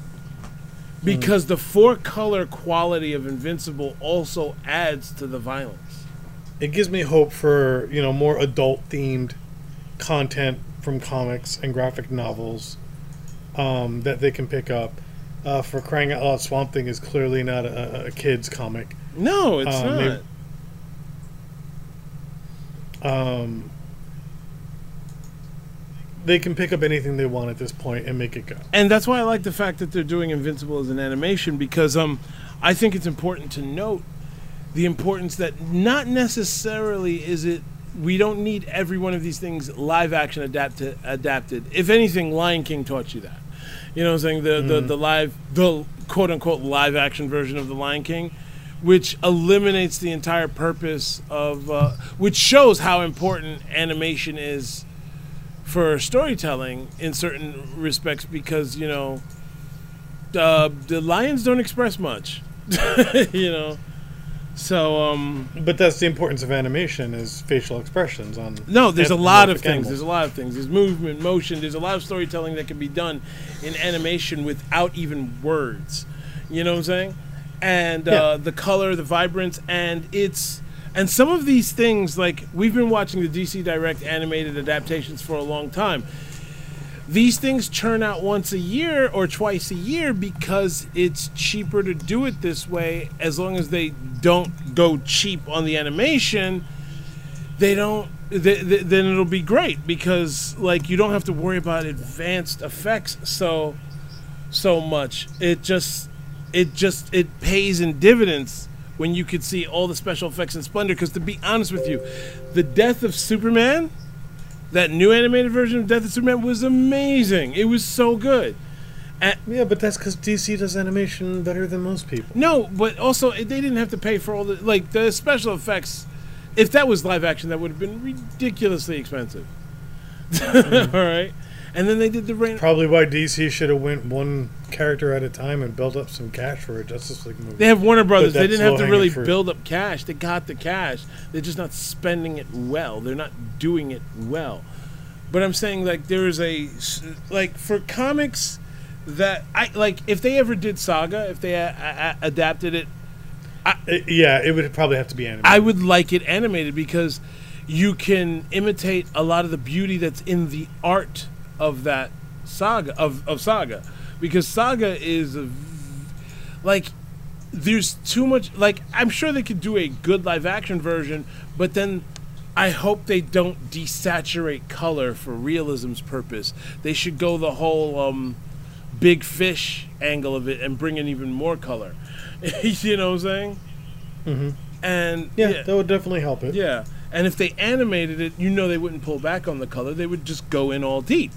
Because the four color quality of Invincible also adds to the violence. It gives me hope for you know more adult themed content from comics and graphic novels um, that they can pick up. Uh, for crying out loud, Swamp Thing is clearly not a, a kids comic. No, it's Uh, not. maybe- Um, they can pick up anything they want at this point and make it go. and that's why I like the fact that they're doing Invincible as an animation because um, I think it's important to note the importance that not necessarily is it we don't need every one of these things live action adapted adapted. If anything, Lion King taught you that. You know what I'm saying? The the, the live the quote unquote live action version of the Lion King, which eliminates the entire purpose of uh, which shows how important animation is for storytelling in certain respects because you know uh, the lions don't express much you know? So um But that's the importance of animation is facial expressions on. no there's a lot of things there's a lot of things. There's movement motion there's a lot of storytelling that can be done in animation without even words. You know what i'm saying? And uh, the color the vibrance and it's and some of these things like we've been watching the dc direct animated adaptations for a long time. These things churn out once a year or twice a year because it's cheaper to do it this way. As long as they don't go cheap on the animation they don't th- th- then it'll be great because like you don't have to worry about advanced effects so so much. It just it just it pays in dividends when you could see all the special effects and splendor because to be honest with you the death of superman that new animated version of Death of Superman was amazing. It was so good. Yeah, but that's because DC does animation better than most people. No, but also eh, they didn't have to pay for all the like the special effects. If that was live action, that would have been ridiculously expensive. all right, And then they did the rain. Probably why DC should have went one character at a time and built up some cash for a Justice League movie. They have Warner Brothers. They didn't have to really fruit. build up cash. They got the cash. They're just not spending it well. They're not doing it well. But I'm saying like there is a like for comics that I like if they ever did Saga, if they a- a- adapted it, Uh, yeah, it would probably have to be animated. I would like it animated because you can imitate a lot of the beauty that's in the art of that saga of, of saga. Because saga is a, v- like there's too much like i'm sure they could do a good live action version but then i hope they don't desaturate color for realism's purpose. They should go the whole um big fish angle of it and bring in even more color. You know what i'm saying? Mm-hmm. and yeah, that would definitely help it. yeah, and if they animated it, you know they wouldn't pull back on the color. They would just go in all deep,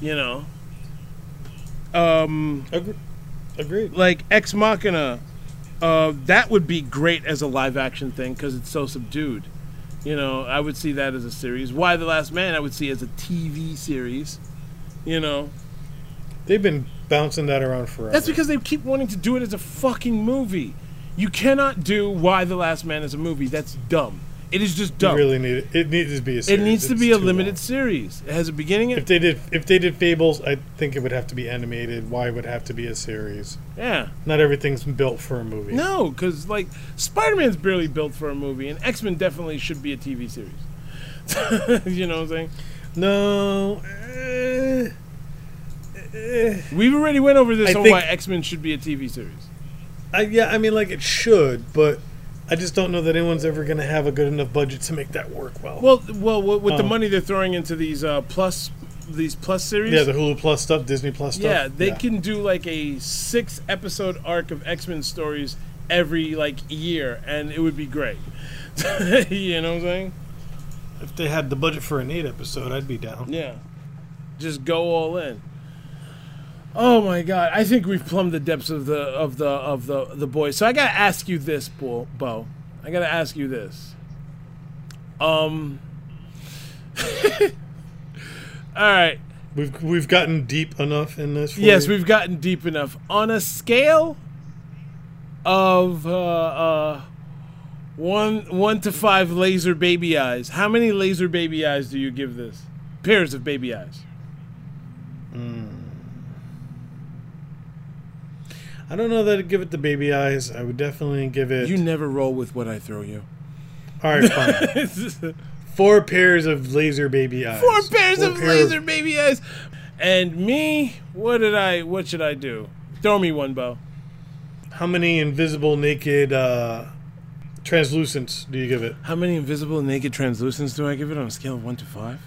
you know. Um, Agre- Agreed. like Ex Machina, uh, that would be great as a live action thing because it's so subdued. You know, I would see that as a series. Y: The Last Man? I would see as a TV series. You know, They've been bouncing that around forever. that's because they keep wanting to do it as a fucking movie. You cannot do Y: The Last Man as a movie. That's dumb. It is just dumb. really need it. It needs to be a. Series. It needs to It's be a limited long. series. It has a beginning. If they did, if they did Fables, I think it would have to be animated. Why would it have to be a series? yeah. Not everything's built for a movie. No, because like Spider Man's barely built for a movie, and X Men definitely should be a TV series. you know what I'm saying? No. eh, eh. We've already went over this I on why X Men should be a TV series. I, yeah, I mean, like it should, but I just don't know that anyone's ever going to have a good enough budget to make that work well. Well, well, with the Oh. money they're throwing into these uh, plus these plus series. yeah, the Hulu Plus stuff, Disney Plus stuff. yeah, they can do like a six episode arc of X Men stories every like year, and it would be great. you know what I'm saying? If they had the budget for an eight episode, I'd be down. Yeah. Just go all in. Oh my god, I think we've plumbed the depths of the of the of the the boys. So I gotta ask you this, Bo. Bo. I gotta ask you this. Um. all right. We've we've gotten deep enough in this. Yes, you? we've gotten deep enough. On a scale of uh, uh, one one to five laser baby eyes, how many laser baby eyes do you give this? Pairs of baby eyes. I don't know that I'd give it the baby eyes. I would definitely give it. You never roll with what I throw you. all right, fine. Four pairs of laser baby eyes. Four pairs Four of pair laser baby eyes. And me, what did I? What should I do? Throw me one, Bo. How many invisible naked uh, translucents do you give it? How many invisible naked translucents do I give it on a scale of one to 5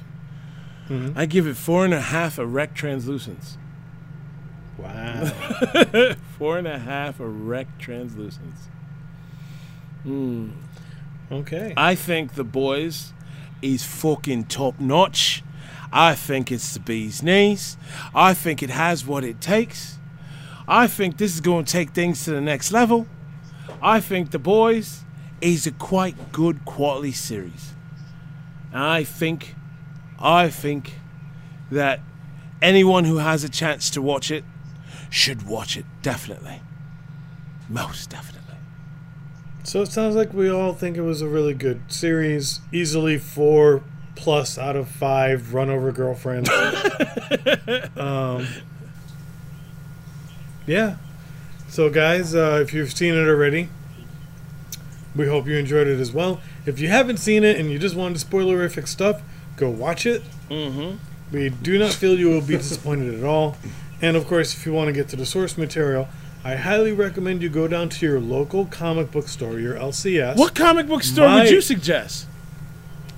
Mm-hmm. I give it four and a half erect translucents. Wow. Four and a half erect translucents. Hmm. okay. I think the boys is fucking top notch. I think it's the bee's knees. I think it has what it takes. I think this is going to take things to the next level. I think the boys is a quite good quality series. And I think, I think that anyone who has a chance to watch it should watch it definitely, most definitely. So it sounds like we all think it was a really good series. Easily four plus out of five run over girlfriends. um, yeah. So guys, uh, if you've seen it already, we hope you enjoyed it as well. If you haven't seen it and you just wanted spoilerific stuff, go watch it. Mm-hmm. We do not feel you will be disappointed at all. And of course, if you want to get to the source material, I highly recommend you go down to your local comic book store, your LCS. What comic book store My- would you suggest?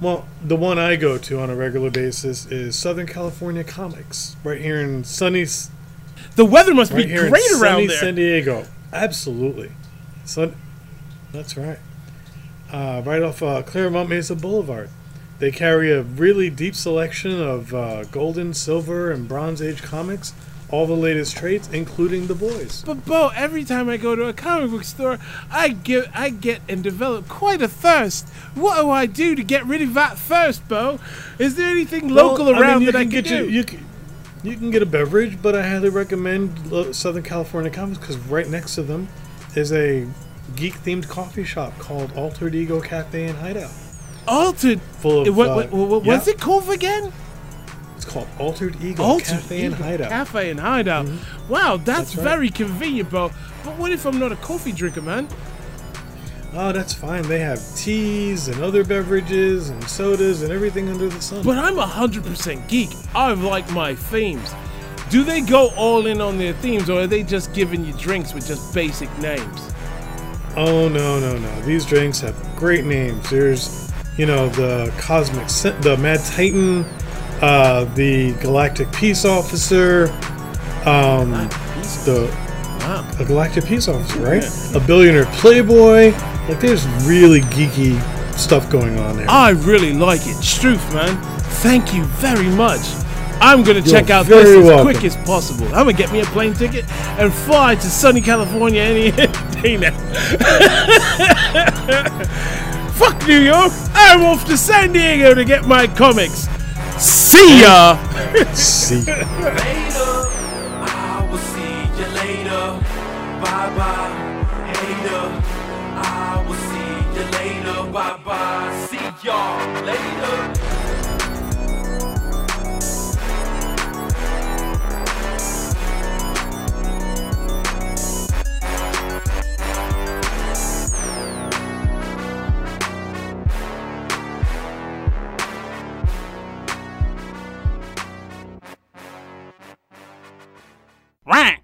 Well, the one I go to on a regular basis is Southern California Comics, right here in sunny, The weather must right be great around sunny there. San Diego. Absolutely, Sun. That's right. Uh, right off uh, Clairemont Mesa Boulevard. They carry a really deep selection of uh, golden, silver, and bronze age comics. All the latest trades, including the boys. But Bo, every time I go to a comic book store, I get I get and develop quite a thirst. What do I do to get rid of that thirst, Bo? Is there anything local Well, around mean, you that I can get do? You, you can, You can get a beverage, but I highly recommend Southern California Comics because right next to them is a geek-themed coffee shop called Altered Ego Cafe and Hideout. Altered. Full of, what, uh, what, what, what's yeah. it called again? It's called Altered Ego Altered Cafe and Hideout. Cafe and Hideout. Mm-hmm. Wow, that's, That's right. very convenient, bro. But what if I'm not a coffee drinker, man? Oh, that's fine. They have teas and other beverages and sodas and everything under the sun. But I'm a hundred percent geek. I like my themes. Do they go all in on their themes, or are they just giving you drinks with just basic names? Oh no no no! These drinks have great names. There's, you know, the Cosmic, the Mad Titan, uh, the Galactic Peace Officer, um, the Wow. a Galactic Peace Officer, right? A billionaire playboy. Like, there's really geeky stuff going on there. I really like it. Struth, man. Thank you very much. I'm gonna check You're out this as welcome. quick as possible. I'm gonna get me a plane ticket and fly to sunny California any day now. Fuck New York! I'm off to San Diego to get my comics. See ya! See, Later, I will see you later. Bye bye, hater. I will see you later. Bye bye. Rah!